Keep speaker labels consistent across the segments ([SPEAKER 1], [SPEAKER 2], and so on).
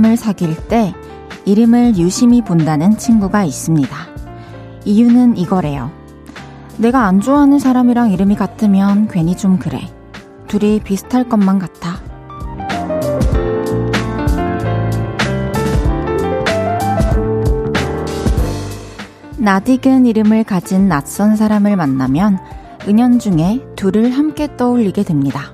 [SPEAKER 1] 사람을 사귈 때 이름을 유심히 본다는 친구가 있습니다. 이유는 이거래요. 내가 안 좋아하는 사람이랑 이름이 같으면 괜히 좀 그래. 둘이 비슷할 것만 같아. 나딕은 이름을 가진 낯선 사람을 만나면 은연중에 둘을 함께 떠올리게 됩니다.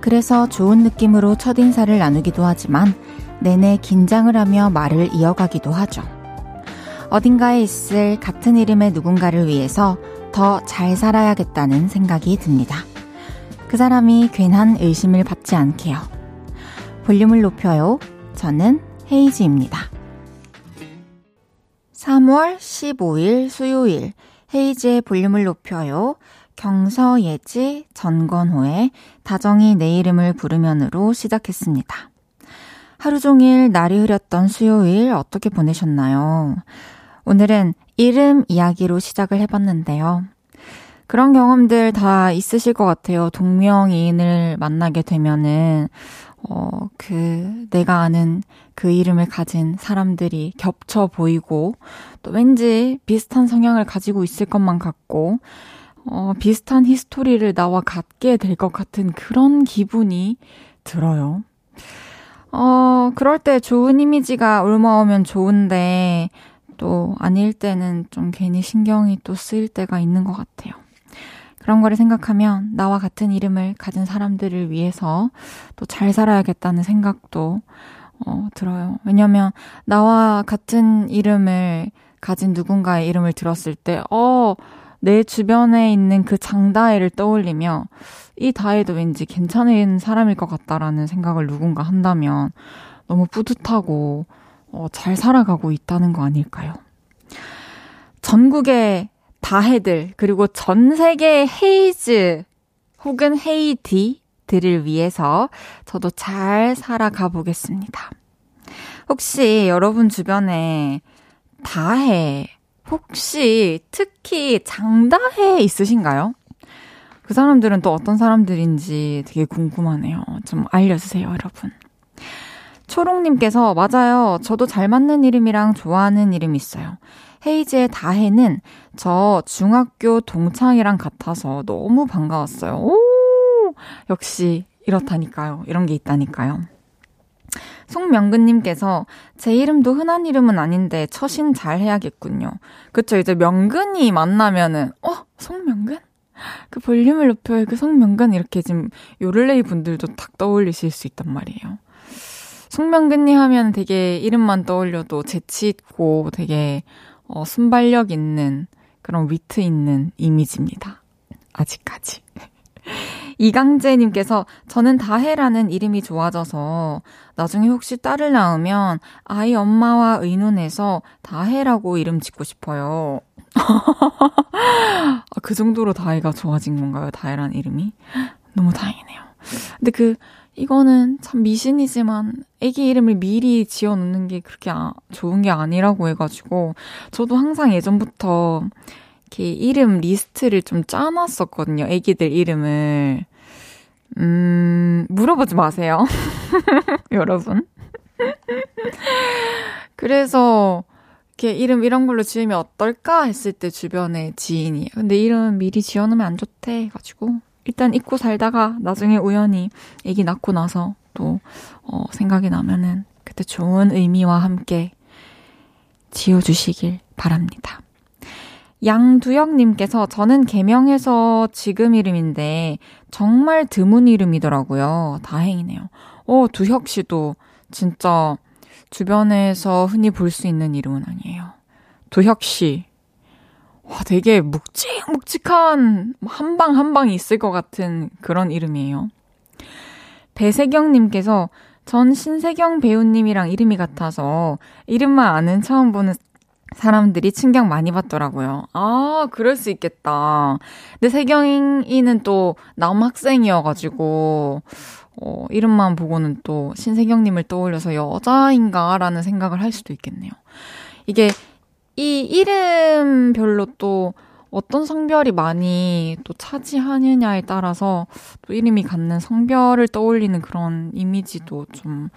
[SPEAKER 1] 그래서 좋은 느낌으로 첫인사를 나누기도 하지만 내내 긴장을 하며 말을 이어가기도 하죠. 어딘가에 있을 같은 이름의 누군가를 위해서 더 잘 살아야겠다는 생각이 듭니다. 그 사람이 괜한 의심을 받지 않게요. 볼륨을 높여요. 저는 헤이지입니다. 3월 15일 수요일 헤이지의 볼륨을 높여요. 경서예지 전건호의 다정이 내 이름을 부르면으로 시작했습니다. 하루 종일 날이 흐렸던 수요일 어떻게 보내셨나요? 오늘은 이름 이야기로 시작을 해봤는데요. 그런 경험들 다 있으실 것 같아요. 동명이인을 만나게 되면은, 어, 그, 내가 아는 그 이름을 가진 사람들이 겹쳐 보이고, 또 왠지 비슷한 성향을 가지고 있을 것만 같고, 어, 비슷한 히스토리를 나와 갖게 될 것 같은 그런 기분이 들어요. 어, 그럴 때 좋은 이미지가 올마오면 좋은데, 또 아닐 때는 좀 괜히 신경이 또 쓰일 때가 있는 것 같아요. 그런 거를 생각하면 나와 같은 이름을 가진 사람들을 위해서 또 잘 살아야겠다는 생각도 어, 들어요. 왜냐면 나와 같은 이름을 가진 누군가의 이름을 들었을 때, 어, 내 주변에 있는 그 장다혜를 떠올리며 이 다혜도 왠지 괜찮은 사람일 것 같다라는 생각을 누군가 한다면 너무 뿌듯하고 어, 잘 살아가고 있다는 거 아닐까요? 전국의 다해들, 그리고 전 세계 헤이즈 혹은 헤이디들을 위해서 저도 잘 살아가 보겠습니다. 혹시 여러분 주변에 다해, 혹시 특히 장다해 있으신가요? 그 사람들은 또 어떤 사람들인지 되게 궁금하네요. 좀 알려주세요, 여러분. 초롱님께서 맞아요. 저도 잘 맞는 이름이랑 좋아하는 이름 있어요. 헤이즈의 다혜는 저 중학교 동창이랑 같아서 너무 반가웠어요. 오! 역시 이렇다니까요. 이런 게 있다니까요. 송명근님께서 제 이름도 흔한 이름은 아닌데 처신 잘 해야겠군요. 그쵸, 이제 명근이 만나면은, 어? 송명근? 그 볼륨을 높여요. 그 송명근? 이렇게 지금 요를레이 분들도 탁 떠올리실 수 있단 말이에요. 송명근님 하면 되게 이름만 떠올려도 재치 있고 되게 어, 순발력 있는 그런 위트 있는 이미지입니다. 아직까지. 이강재님께서 저는 다혜라는 이름이 좋아져서 나중에 혹시 딸을 낳으면 아이 엄마와 의논해서 다혜라고 이름 짓고 싶어요. 아, 그 정도로 다혜가 좋아진 건가요? 다혜라는 이름이? 너무 다행이네요. 근데 그 이거는 참 미신이지만 애기 이름을 미리 지어 놓는 게 그렇게 아, 좋은 게 아니라고 해가지고 저도 항상 예전부터 이렇게 이름 리스트를 좀 짜놨었거든요. 애기들 이름을. 음, 물어보지 마세요. 여러분. 그래서 이렇게 이름 이런 걸로 지으면 어떨까 했을 때 주변에 지인이 근데 이름 미리 지어놓으면 안 좋대 해가지고 일단 잊고 살다가 나중에 우연히 애기 낳고 나서 또, 어, 생각이 나면은 그때 좋은 의미와 함께 지어주시길 바랍니다. 양두영님께서 저는 개명해서 지금 이름인데 정말 드문 이름이더라고요. 다행이네요. 어, 두혁 씨도 진짜 주변에서 흔히 볼 수 있는 이름은 아니에요. 두혁 씨, 와, 되게 묵직묵직한 한 방 한 방이 있을 것 같은 그런 이름이에요. 배세경님께서 전 신세경 배우님이랑 이름이 같아서 이름만 아는 처음 보는 사람들이 충격 많이 받더라고요. 아, 그럴 수 있겠다. 근데 세경이는 또 남학생이어가지고, 어, 이름만 보고는 또 신세경님을 떠올려서 여자인가라는 생각을 할 수도 있겠네요. 이게 이 이름별로 또 어떤 성별이 많이 또 차지하느냐에 따라서 또 이름이 갖는 성별을 떠올리는 그런 이미지도 좀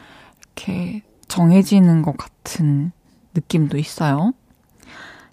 [SPEAKER 1] 이렇게 정해지는 것 같은 느낌도 있어요.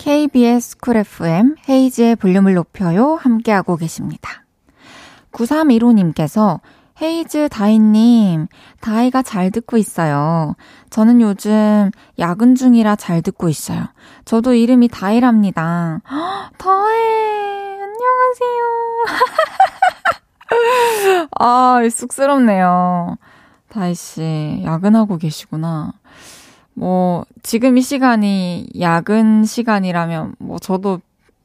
[SPEAKER 1] KBS 쿨 FM 헤이즈의 볼륨을 높여요. 함께하고 계십니다. 9315님께서 헤이즈 다희님, 다희가 잘 듣고 있어요. 저는 요즘 야근 중이라 잘 듣고 있어요. 저도 이름이 다희랍니다. 다희, 안녕하세요. 아, 쑥스럽네요. 다희씨, 야근하고 계시구나. 뭐, 지금 이 시간이 야근 시간이라면, 뭐, 저도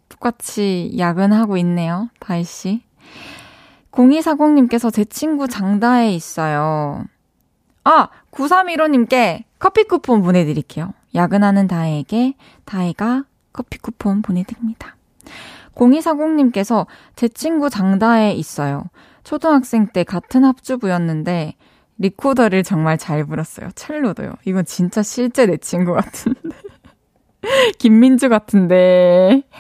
[SPEAKER 1] 똑같이 야근하고 있네요. 다희씨. 0240님께서 제 친구 장다에 있어요. 아! 9315님께 커피 쿠폰 보내드릴게요. 야근하는 다혜에게 다혜가 커피 쿠폰 보내드립니다. 0240님께서 제 친구 장다에 있어요. 초등학생 때 같은 합주부였는데 리코더를 정말 잘 불었어요. 첼로도요. 이건 진짜 실제 내 친구 같은데. 김민주 같은데.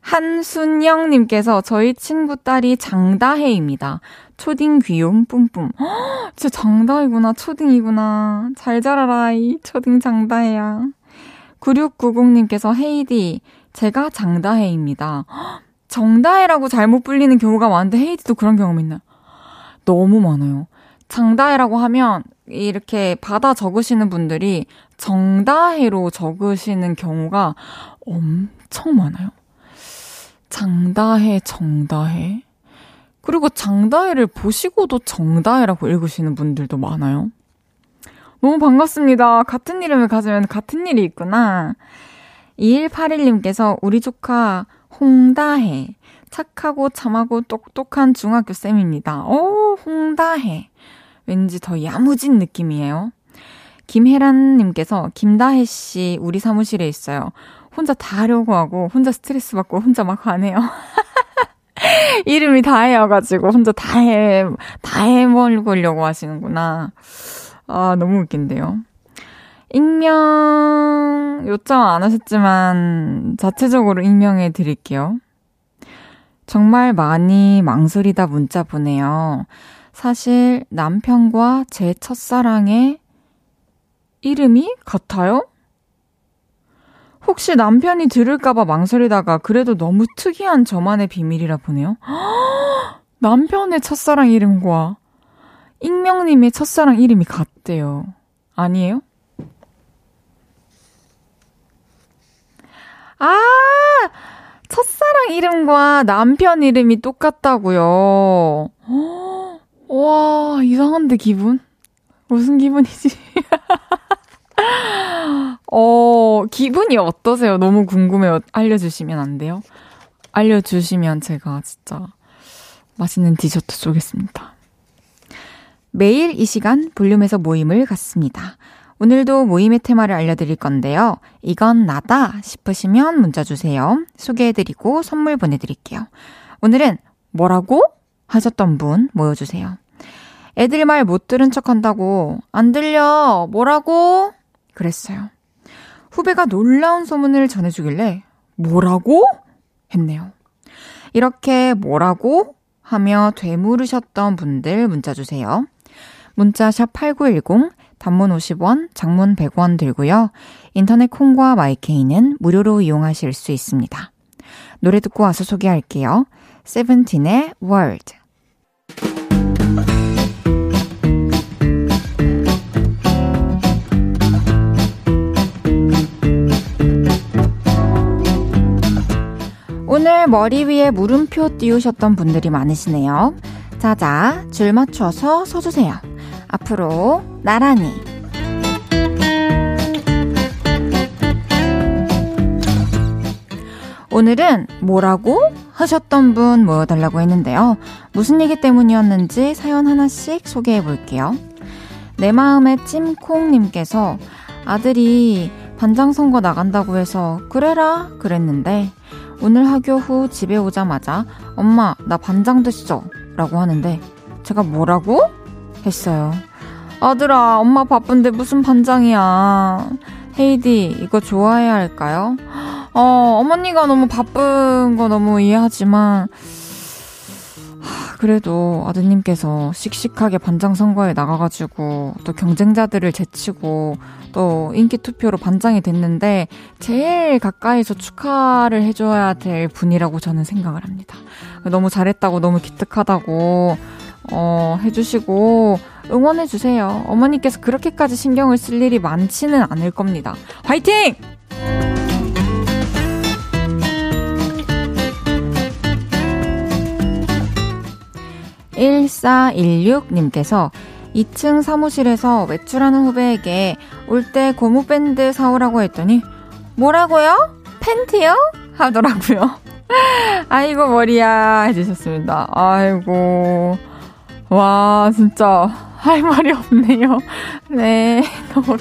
[SPEAKER 1] 한순영님께서 저희 친구 딸이 장다혜입니다. 초딩 귀용 뿜뿜. 허, 진짜 장다혜구나. 초딩이구나. 잘 자라라, 이 초딩 장다혜야. 9690님께서 헤이디, 제가 장다혜입니다. 정다혜라고 잘못 불리는 경우가 많은데 헤이디도 그런 경험 있나요? 너무 많아요. 장다혜라고 하면 이렇게 받아 적으시는 분들이 정다혜로 적으시는 경우가 엄청 많아요. 장다혜, 정다혜. 그리고 장다혜를 보시고도 정다혜라고 읽으시는 분들도 많아요. 너무 반갑습니다. 같은 이름을 가지면 같은 일이 있구나. 2181님께서 우리 조카 홍다혜. 착하고 참하고 똑똑한 중학교 쌤입니다. 오, 홍다혜. 왠지 더 야무진 느낌이에요. 김혜란님께서 김다혜 씨 우리 사무실에 있어요. 혼자 다 하려고 하고 혼자 스트레스 받고 혼자 막 하네요. 이름이 다혜여가지고 혼자 다 해, 다 해 먹으려고 하시는구나. 아, 너무 웃긴데요. 익명 요청 안 하셨지만 자체적으로 익명해 드릴게요. 정말 많이 망설이다 문자 보내요. 사실 남편과 제 첫사랑의 이름이 같아요? 혹시 남편이 들을까봐 망설이다가 그래도 너무 특이한 저만의 비밀이라 보네요. 남편의 첫사랑 이름과 익명님의 첫사랑 이름이 같대요. 아니에요? 아! 첫사랑 이름과 남편 이름이 똑같다고요. 와, 이상한데 기분? 무슨 기분이지? 어, 기분이 어떠세요? 너무 궁금해요. 알려주시면 안 돼요? 알려주시면 제가 진짜 맛있는 디저트 쏘겠습니다. 매일 이 시간 볼륨에서 모임을 갖습니다. 오늘도 모임의 테마를 알려드릴 건데요. 이건 나다 싶으시면 문자 주세요. 소개해드리고 선물 보내드릴게요. 오늘은 뭐라고? 하셨던 분 모여주세요. 애들 말못 들은 척 한다고. 안 들려. 뭐라고? 그랬어요. 후배가 놀라운 소문을 전해주길래 뭐라고? 했네요. 이렇게 뭐라고? 하며 되물으셨던 분들 문자 주세요. 문자 샵 8910 단문 50원, 장문 100원 들고요. 인터넷 콩과 마이케이는 무료로 이용하실 수 있습니다. 노래 듣고 와서 소개할게요. 세븐틴의 월드. 오늘 머리 위에 물음표 띄우셨던 분들이 많으시네요. 자자, 줄 맞춰서 서주세요. 앞으로 나란히. 오늘은 뭐라고 하셨던 분 모여달라고 했는데요. 무슨 얘기 때문이었는지 사연 하나씩 소개해 볼게요. 내 마음의 찜콩님께서 아들이 반장 선거 나간다고 해서 그래라 그랬는데 오늘 학교 후 집에 오자마자 엄마 나 반장 됐어 라고 하는데 제가 뭐라고? 했어요. 아들아 엄마 바쁜데 무슨 반장이야. 헤이디 이거 좋아해야 할까요? 어 어머니가 너무 바쁜 거 너무 이해하지만 그래도 아드님께서 씩씩하게 반장 선거에 나가가지고 또 경쟁자들을 제치고 또 인기 투표로 반장이 됐는데 제일 가까이서 축하를 해줘야 될 분이라고 저는 생각을 합니다. 너무 잘했다고 너무 기특하다고 어, 해주시고 응원해주세요. 어머니께서 그렇게까지 신경을 쓸 일이 많지는 않을 겁니다. 화이팅! 1416님께서 2층 사무실에서 외출하는 후배에게 올 때 고무밴드 사오라고 했더니 뭐라고요? 팬티요? 하더라고요. 아이고 머리야 해주셨습니다. 아이고 와 진짜 할 말이 없네요. 네 너무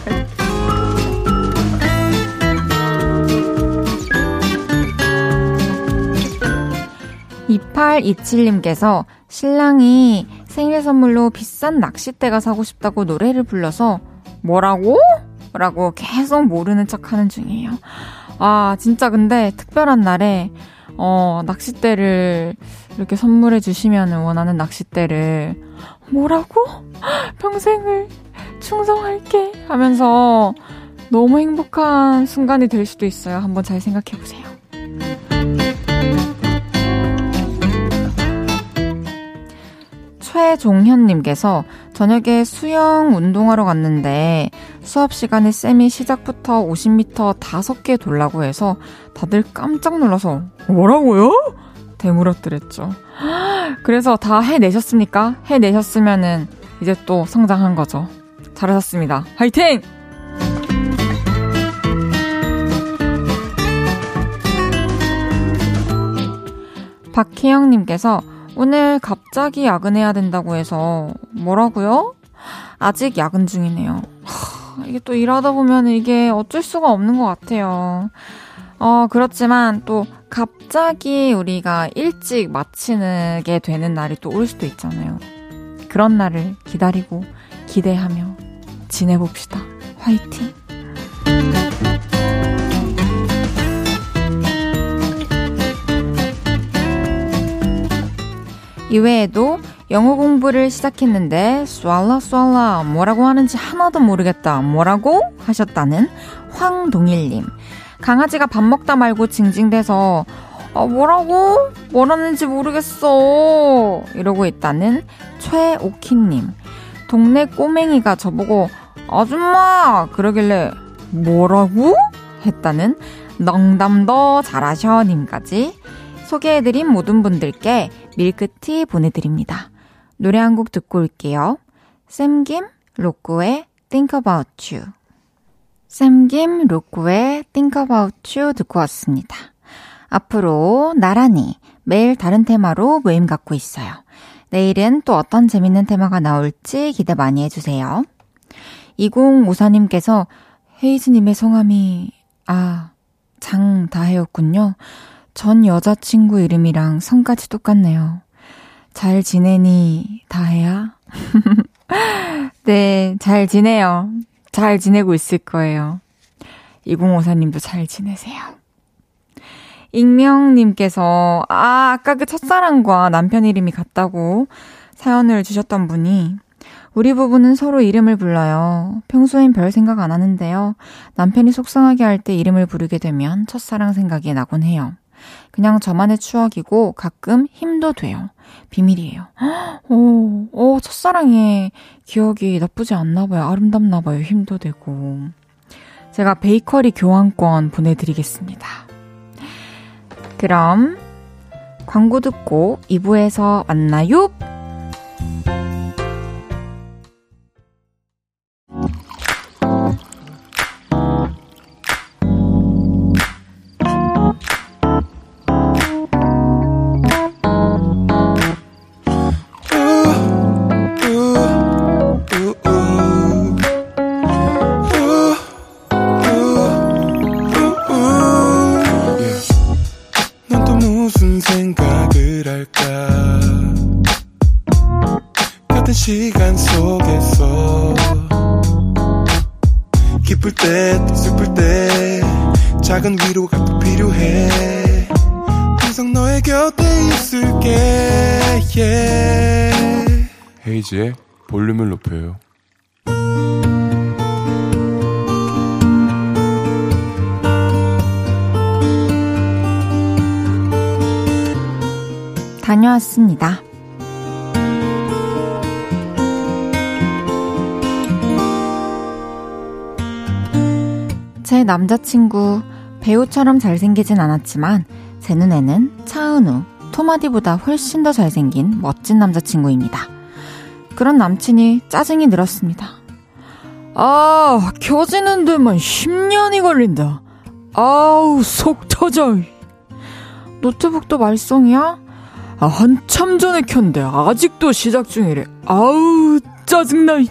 [SPEAKER 1] 2827님께서 신랑이 생일 선물로 비싼 낚싯대가 사고 싶다고 노래를 불러서 뭐라고? 라고 계속 모르는 척 하는 중이에요. 아, 진짜 근데 특별한 날에, 어, 낚싯대를 이렇게 선물해 주시면 원하는 낚싯대를 뭐라고? 평생을 충성할게 하면서 너무 행복한 순간이 될 수도 있어요. 한번 잘 생각해 보세요. 최종현님께서 저녁에 수영 운동하러 갔는데 수업 시간에 쌤이 시작부터 50m 5개 돌라고 해서 다들 깜짝 놀라서 뭐라고요? 대물었더랬죠. 그래서 다 해내셨습니까? 해내셨으면은 이제 또 성장한 거죠. 잘하셨습니다. 화이팅! 박혜영님께서 오늘 갑자기 야근해야 된다고 해서 뭐라고요? 아직 야근 중이네요. 하, 이게 또 일하다 보면 이게 어쩔 수가 없는 것 같아요. 어, 그렇지만 또 갑자기 우리가 일찍 마치게 되는 날이 또 올 수도 있잖아요. 그런 날을 기다리고 기대하며 지내봅시다. 화이팅! 이외에도 영어 공부를 시작했는데 쏠라 쏠라 뭐라고 하는지 하나도 모르겠다 뭐라고 하셨다는 황동일님. 강아지가 밥 먹다 말고 징징대서 아 뭐라고? 뭐라는지 모르겠어. 이러고 있다는 최오키님. 동네 꼬맹이가 저보고 아줌마! 그러길래 뭐라고? 했다는 농담도 잘하셔 님까지 소개해드린 모든 분들께 밀크티 보내드립니다. 노래 한 곡 듣고 올게요. 샘김 로꼬의 Think About You. 샘김 로꼬의 Think About You 듣고 왔습니다. 앞으로 나란히 매일 다른 테마로 모임 갖고 있어요. 내일은 또 어떤 재밌는 테마가 나올지 기대 많이 해주세요. 2054님께서 헤이즈님의 성함이, 아, 장다혜였군요. 전 여자친구 이름이랑 성까지 똑같네요. 잘 지내니, 다혜야? 네, 잘 지내요. 잘 지내고 있을 거예요. 2054님도 잘 지내세요. 익명님께서, 아, 아까 그 첫사랑과 남편 이름이 같다고 사연을 주셨던 분이, 우리 부부는 서로 이름을 불러요. 평소엔 별 생각 안 하는데요. 남편이 속상하게 할 때 이름을 부르게 되면 첫사랑 생각이 나곤 해요. 그냥 저만의 추억이고 가끔 힘도 돼요. 비밀이에요. 오, 오, 첫사랑의 기억이 나쁘지 않나 봐요. 아름답나 봐요. 힘도 되고. 제가 베이커리 교환권 보내드리겠습니다. 그럼 광고 듣고 2부에서 만나요. 제 남자친구 배우처럼 잘생기진 않았지만 제 눈에는 차은우, 토마디보다 훨씬 더 잘생긴 멋진 남자친구입니다. 그런 남친이 짜증이 늘었습니다. 아, 켜지는 데만 10년이 걸린다. 아우, 속 터져. 노트북도 말썽이야? 아, 한참 전에 켰는데 아직도 시작 중이래. 아우, 짜증나.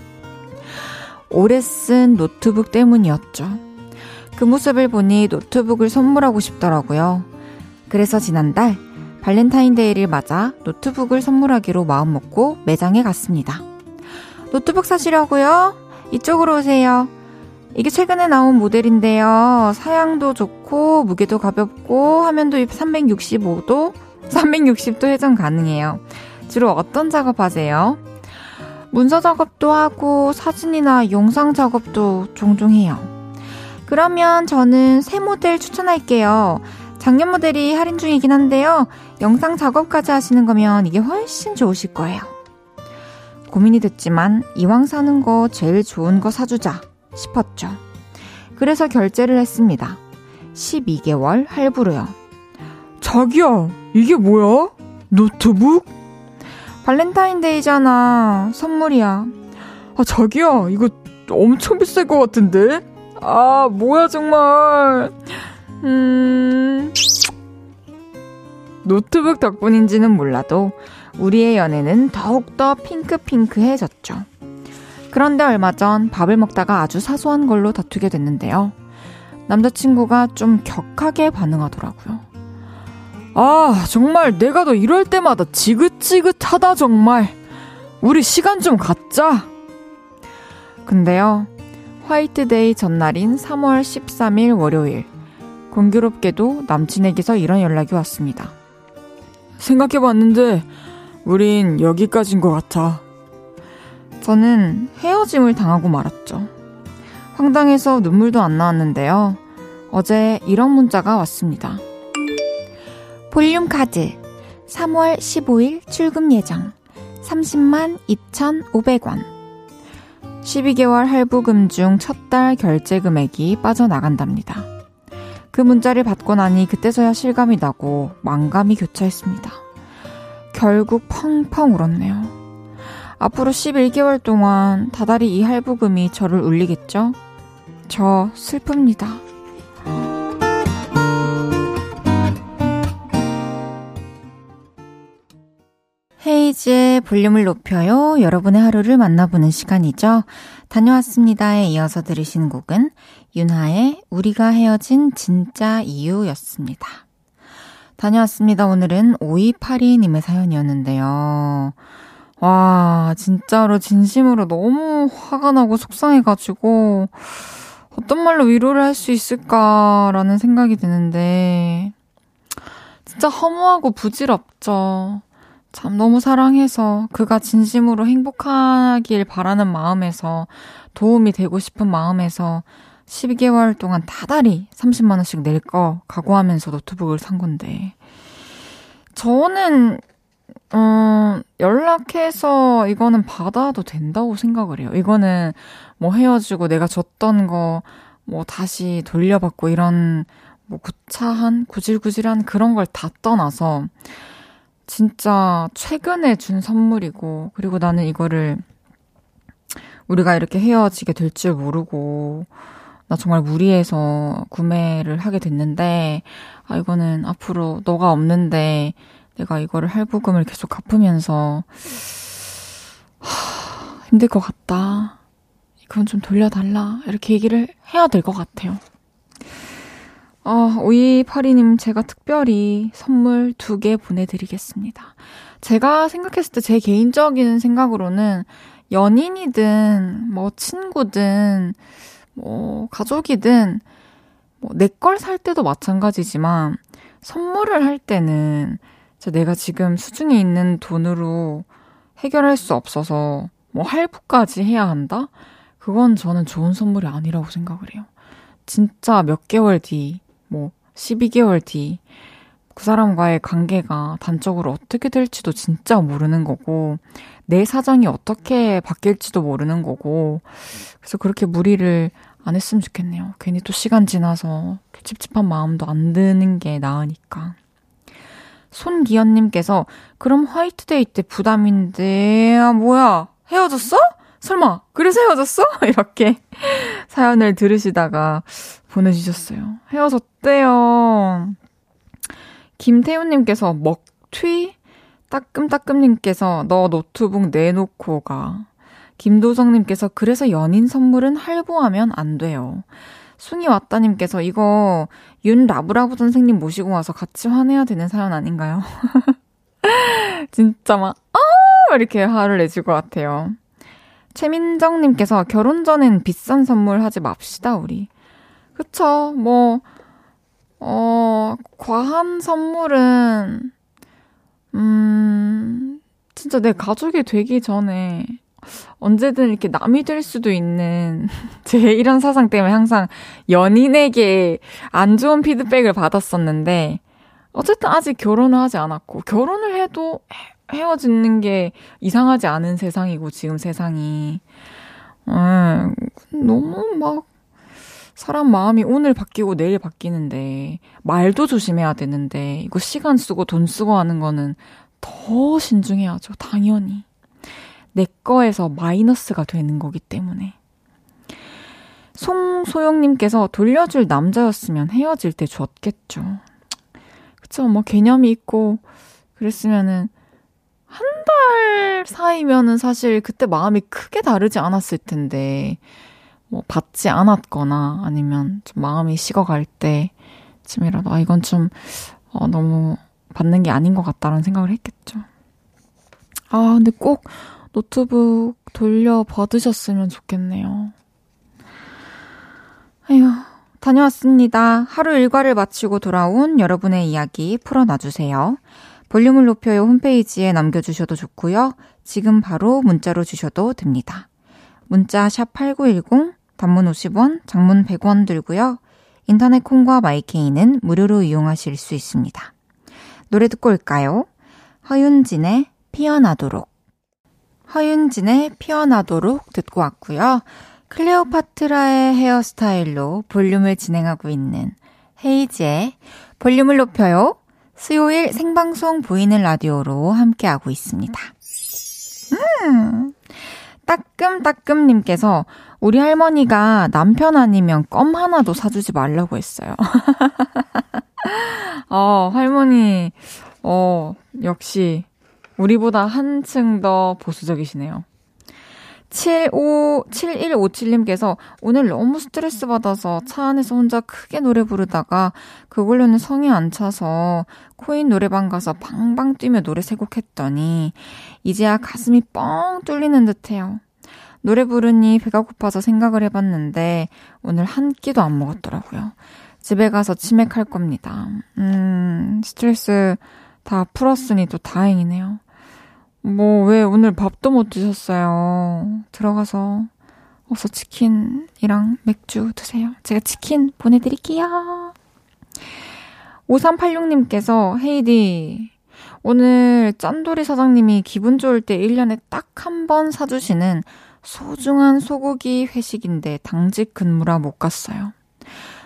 [SPEAKER 1] 오래 쓴 노트북 때문이었죠. 그 모습을 보니 노트북을 선물하고 싶더라고요. 그래서 지난달 발렌타인데이를 맞아 노트북을 선물하기로 마음먹고 매장에 갔습니다. 노트북 사시려고요? 이쪽으로 오세요. 이게 최근에 나온 모델인데요. 사양도 좋고 무게도 가볍고 화면도 365도 360도 회전 가능해요. 주로 어떤 작업하세요? 문서 작업도 하고 사진이나 영상 작업도 종종 해요. 그러면 저는 새 모델 추천할게요. 작년 모델이 할인 중이긴 한데요. 영상 작업까지 하시는 거면 이게 훨씬 좋으실 거예요. 고민이 됐지만 이왕 사는 거 제일 좋은 거 사주자 싶었죠. 그래서 결제를 했습니다. 12개월 할부로요. 자기야, 이게 뭐야? 노트북? 발렌타인데이잖아. 선물이야. 아, 자기야, 이거 엄청 비쌀 것 같은데? 아, 뭐야, 정말. 음. 노트북 덕분인지는 몰라도 우리의 연애는 더욱더 핑크핑크해졌죠. 그런데 얼마 전 밥을 먹다가 아주 사소한 걸로 다투게 됐는데요. 남자친구가 좀 격하게 반응하더라고요. 아, 정말 내가 너 이럴 때마다 지긋지긋하다, 정말. 우리 시간 좀 갖자. 근데요, 화이트데이 전날인 3월 13일 월요일, 공교롭게도 남친에게서 이런 연락이 왔습니다. 생각해봤는데, 우린 여기까지인 것 같아. 저는 헤어짐을 당하고 말았죠. 황당해서 눈물도 안 나왔는데요. 어제 이런 문자가 왔습니다. 볼륨 카드 3월 15일 출금 예정 30만 2,500원 12개월 할부금 중 첫 달 결제 금액이 빠져나간답니다. 그 문자를 받고 나니 그때서야 실감이 나고 망감이 교차했습니다. 결국 펑펑 울었네요. 앞으로 11개월 동안 다달이 이 할부금이 저를 울리겠죠? 저 슬픕니다. 헤이즈의 볼륨을 높여요. 여러분의 하루를 만나보는 시간이죠. 다녀왔습니다에 이어서 들으신 곡은 윤하의 우리가 헤어진 진짜 이유였습니다. 다녀왔습니다. 오늘은 5282님의 사연이었는데요. 와, 진짜로 진심으로 너무 화가 나고 속상해가지고, 어떤 말로 위로를 할 수 있을까라는 생각이 드는데, 진짜 허무하고 부질없죠. 참 너무 사랑해서 그가 진심으로 행복하길 바라는 마음에서 도움이 되고 싶은 마음에서 12개월 동안 다달이 30만원씩 낼 거 각오하면서 노트북을 산 건데. 저는, 음, 연락해서 이거는 받아도 된다고 생각을 해요. 이거는 뭐 헤어지고 내가 줬던 거 뭐 다시 돌려받고 이런 뭐 구차한, 구질구질한 그런 걸 다 떠나서 진짜 최근에 준 선물이고, 그리고 나는 이거를 우리가 이렇게 헤어지게 될 줄 모르고, 나 정말 무리해서 구매를 하게 됐는데, 아, 이거는 앞으로 너가 없는데 내가 이거를 할부금을 계속 갚으면서, 하, 힘들 것 같다. 이건 좀 돌려달라. 이렇게 얘기를 해야 될 것 같아요. 어, 5282님, 제가 특별히 선물 두 개 보내드리겠습니다. 제가 생각했을 때 제 개인적인 생각으로는 연인이든, 뭐, 친구든, 뭐, 가족이든, 뭐, 내 걸 살 때도 마찬가지지만, 선물을 할 때는, 내가 지금 수중에 있는 돈으로 해결할 수 없어서, 뭐, 할부까지 해야 한다? 그건 저는 좋은 선물이 아니라고 생각을 해요. 진짜 몇 개월 뒤, 뭐 12개월 뒤 그 사람과의 관계가 단적으로 어떻게 될지도 진짜 모르는 거고 내 사정이 어떻게 바뀔지도 모르는 거고 그래서 그렇게 무리를 안 했으면 좋겠네요. 괜히 또 시간 지나서 찝찝한 마음도 안 드는 게 나으니까. 손기현님께서 그럼 화이트데이 때 부담인데 아 뭐야 헤어졌어? 설마 그래서 헤어졌어? 이렇게 사연을 들으시다가 보내주셨어요. 헤어졌대요. 김태훈님께서 먹튀? 따끔따끔님께서 너 노트북 내놓고 가. 김도성님께서 그래서 연인 선물은 할부하면 안 돼요. 숭이 왔다님께서 이거 윤 라브라브 선생님 모시고 와서 같이 화내야 되는 사연 아닌가요? 진짜 막, 아! 이렇게 화를 내실 것 같아요. 최민정님께서 결혼 전엔 비싼 선물 하지 맙시다, 우리. 그쵸. 뭐, 어, 과한 선물은, 음, 진짜 내 가족이 되기 전에 언제든 이렇게 남이 될 수도 있는 제 이런 사상 때문에 항상 연인에게 안 좋은 피드백을 받았었는데, 어쨌든 아직 결혼을 하지 않았고, 결혼을 해도 헤어지는 게 이상하지 않은 세상이고, 지금 세상이. 음, 너무 막, 사람 마음이 오늘 바뀌고 내일 바뀌는데, 말도 조심해야 되는데, 이거 시간 쓰고 돈 쓰고 하는 거는 더 신중해야죠. 당연히. 내 거에서 마이너스가 되는 거기 때문에. 송소영님께서 돌려줄 남자였으면 헤어질 때 줬겠죠. 그쵸, 뭐 개념이 있고, 그랬으면은, 한 달 사이면은 사실 그때 마음이 크게 다르지 않았을 텐데, 뭐 받지 않았거나 아니면 좀 마음이 식어갈 때쯤이라도, 아, 이건 좀, 어, 너무 받는 게 아닌 것 같다라는 생각을 했겠죠. 아, 근데 꼭 노트북 돌려 받으셨으면 좋겠네요. 아휴, 다녀왔습니다. 하루 일과를 마치고 돌아온 여러분의 이야기 풀어놔주세요. 볼륨을 높여요 홈페이지에 남겨주셔도 좋고요. 지금 바로 문자로 주셔도 됩니다. 문자 샵 8910, 단문 50원, 장문 100원 들고요. 인터넷 콩과 마이케이는 무료로 이용하실 수 있습니다. 노래 듣고 올까요? 허윤진의 피어나도록. 허윤진의 피어나도록 듣고 왔고요. 클레오파트라의 헤어스타일로 볼륨을 진행하고 있는 헤이즈의 볼륨을 높여요. 수요일 생방송 보이는 라디오로 함께하고 있습니다. 음, 따끔따끔님께서 우리 할머니가 남편 아니면 껌 하나도 사주지 말라고 했어요. 어, 할머니, 어, 역시, 우리보다 한층 더 보수적이시네요. 75, 7157님께서 오늘 너무 스트레스 받아서 차 안에서 혼자 크게 노래 부르다가 그걸로는 성이 안 차서 코인 노래방 가서 방방 뛰며 노래 세 곡 했더니 이제야 가슴이 뻥 뚫리는 듯해요. 노래 부르니 배가 고파서 생각을 해봤는데 오늘 한 끼도 안 먹었더라고요. 집에 가서 치맥할 겁니다. 음, 스트레스 다 풀었으니 또 다행이네요. 뭐, 왜 오늘 밥도 못 드셨어요? 들어가서 어서 치킨이랑 맥주 드세요. 제가 치킨 보내드릴게요. 5386님께서, 헤이디, 오늘 짠돌이 사장님이 기분 좋을 때 1년에 딱 한 번 사주시는 소중한 소고기 회식인데 당직 근무라 못 갔어요.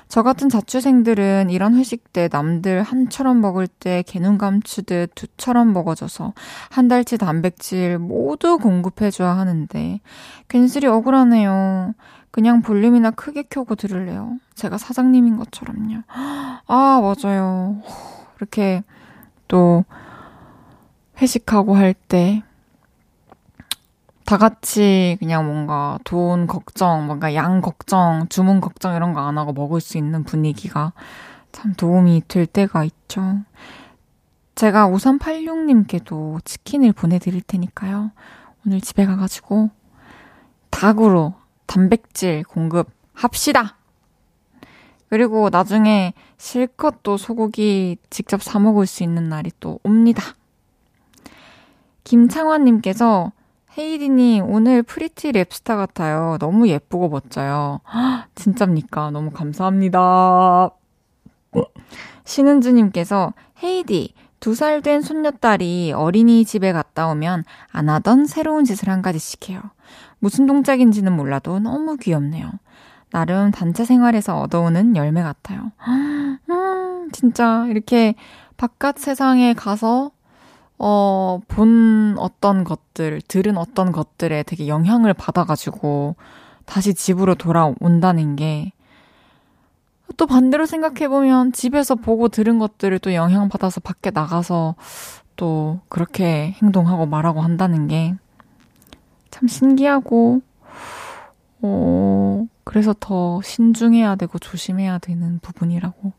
[SPEAKER 1] 저 같은 자취생들은 이런 회식 때 남들 한처럼 먹을 때 개눈 감추듯 두처럼 먹어줘서 한 달치 단백질 모두 공급해줘야 하는데 괜스레 억울하네요. 그냥 볼륨이나 크게 켜고 들을래요. 제가 사장님인 것처럼요. 아, 맞아요. 이렇게 또 회식하고 할 때 다 같이 그냥 뭔가 돈 걱정, 뭔가 양 걱정, 주문 걱정 이런 거 안 하고 먹을 수 있는 분위기가 참 도움이 될 때가 있죠. 제가 5386님께도 치킨을 보내드릴 테니까요. 오늘 집에 가가지고 닭으로 단백질 공급 합시다! 그리고 나중에 실컷 또 소고기 직접 사먹을 수 있는 날이 또 옵니다. 김창환님께서 헤이즈님 오늘 pretty rapstar 같아요. 너무 예쁘고 멋져요. 진짜입니까? 너무 감사합니다. 신은주님께서 헤이디 두 살 된 손녀딸이 어린이집에 갔다 오면 안 하던 새로운 짓을 한 가지씩 해요. 무슨 동작인지는 몰라도 너무 귀엽네요. 나름 단체 생활에서 얻어오는 열매 같아요. 음, 진짜 이렇게 바깥 세상에 가서 어, 본 어떤 것들, 들은 어떤 것들에 되게 영향을 받아가지고 다시 집으로 돌아온다는 게 또 반대로 생각해보면 집에서 보고 들은 것들을 또 영향받아서 밖에 나가서 또 그렇게 행동하고 말하고 한다는 게 참 신기하고, 어, 그래서 더 신중해야 되고 조심해야 되는 부분이라고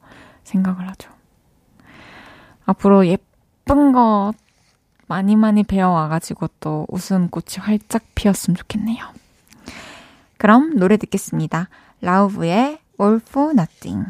[SPEAKER 1] 생각을 하죠. 앞으로 예쁜 것 많이 많이 배워와가지고 또 웃음꽃이 활짝 피었으면 좋겠네요. 그럼 노래 듣겠습니다. 라우브의 All for Nothing.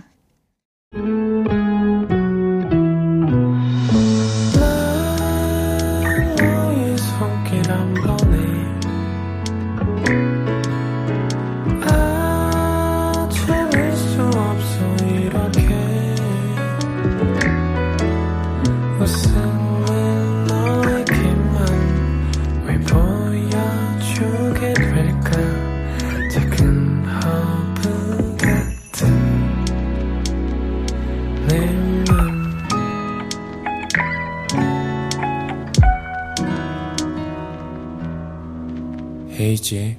[SPEAKER 2] 헤이지의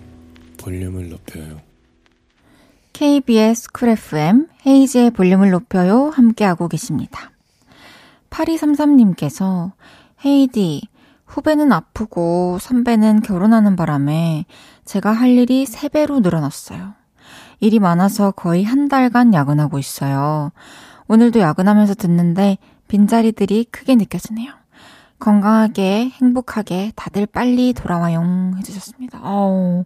[SPEAKER 2] 볼륨을 높여요.
[SPEAKER 1] KBS 쿨 FM 헤이지의 볼륨을 높여요 함께하고 계십니다. 8233님께서 헤이디 후배는 아프고 선배는 결혼하는 바람에 제가 할 일이 3배로 늘어났어요. 일이 많아서 거의 한 달간 야근하고 있어요. 오늘도 야근하면서 듣는데 빈자리들이 크게 느껴지네요. 건강하게, 행복하게 다들 빨리 돌아와요. 해주셨습니다. 아우,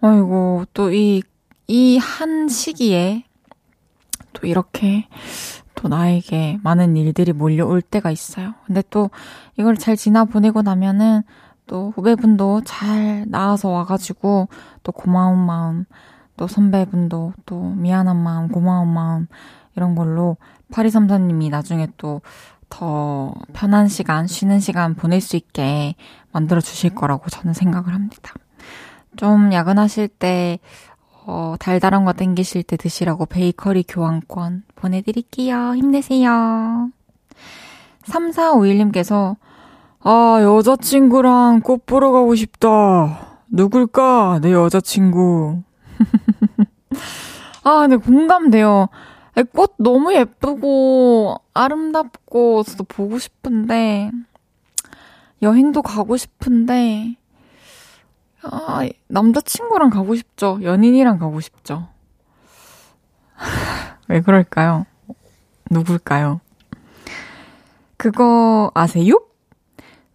[SPEAKER 1] 아이고, 또 이, 이 한 시기에 또 이렇게 또 나에게 많은 일들이 몰려올 때가 있어요. 근데 또 이걸 잘 지나 보내고 나면은 또 후배분도 잘 나와서 와가지고 또 고마운 마음, 또 선배분도 또 미안한 마음, 고마운 마음, 이런 걸로 8234님이 나중에 또 더 편한 시간, 쉬는 시간 보낼 수 있게 만들어 주실 거라고 저는 생각을 합니다. 좀 야근하실 때, 어, 달달한 거 땡기실 때 드시라고 베이커리 교환권 보내드릴게요. 힘내세요. 3451님께서, 아, 여자친구랑 꽃 보러 가고 싶다. 누굴까? 내 여자친구. 아, 근데 공감돼요. 꽃 너무 예쁘고 아름답고 저도 보고 싶은데 여행도 가고 싶은데 아, 남자친구랑 가고 싶죠. 연인이랑 가고 싶죠. 왜 그럴까요? 누굴까요? 그거 아세요?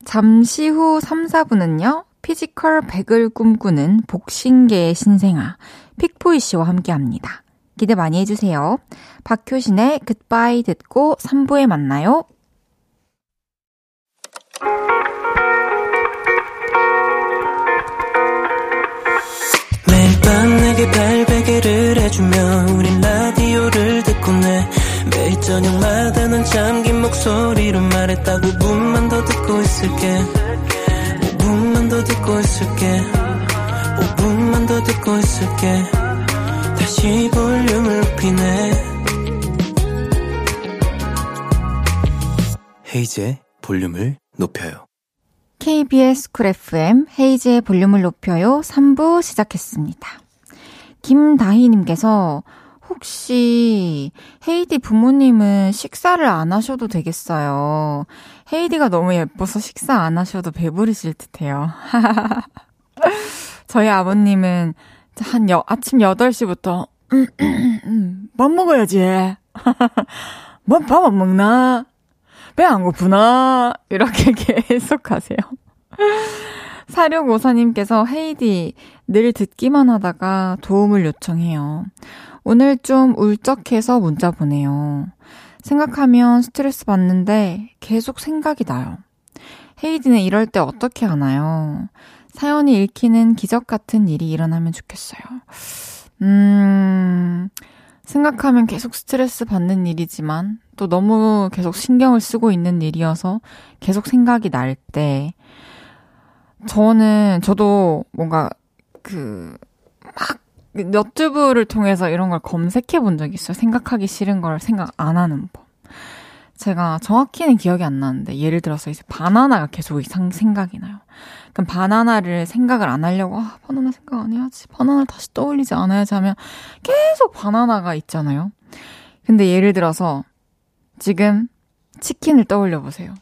[SPEAKER 1] 잠시 후 3, 4부는요, Physical 100을 꿈꾸는 복싱계의 신생아, 픽보이 씨와 함께 합니다. 기대 많이 해주세요. 박효신의 굿바이 듣고 3부에 만나요. 매일 밤 내게 발베개를 해주며 우린 라디오를 듣고 내 매일 저녁마다 넌 잠긴 목소리로 말했다 5분만 더 듣고 있을게 5분만 더 듣고 있을게 5분만 더 듣고 있을게
[SPEAKER 2] 다시 볼륨을 높이네 헤이즈의 볼륨을 높여요
[SPEAKER 1] KBS Cool FM 헤이즈의 볼륨을 높여요 3부 시작했습니다. 김다희님께서 혹시 헤이즈 부모님은 식사를 안 하셔도 되겠어요. 헤이디가 너무 예뻐서 식사 안 하셔도 배부르실 듯해요. 저희 아버님은 한 여, 아침 8시부터 밥 먹어야지. 뭐밥 안 먹나? 배 안 고프나? 이렇게 계속 하세요. 사륙오사님께서 헤이디 늘 듣기만 하다가 도움을 요청해요. 오늘 좀 울적해서 문자 보내요. 생각하면 스트레스 받는데 계속 생각이 나요. 헤이디는 이럴 때 어떻게 하나요? 사연이 읽히는 기적 같은 일이 일어나면 좋겠어요. 음, 생각하면 계속 스트레스 받는 일이지만 또 너무 계속 신경을 쓰고 있는 일이어서 계속 생각이 날 때, 저는, 저도 뭔가 그, 막 너튜브를 통해서 이런 걸 검색해 본 적이 있어요. 생각하기 싫은 걸 생각 안 하는 법. 제가 정확히는 기억이 안 나는데 예를 들어서 이제 바나나가 계속 이상 생각이 나요. 그럼 바나나를 생각을 안 하려고 아 바나나 생각 안 해야지 바나나를 다시 떠올리지 않아야지 하면 계속 바나나가 있잖아요. 근데 예를 들어서 지금 치킨을 떠올려 보세요.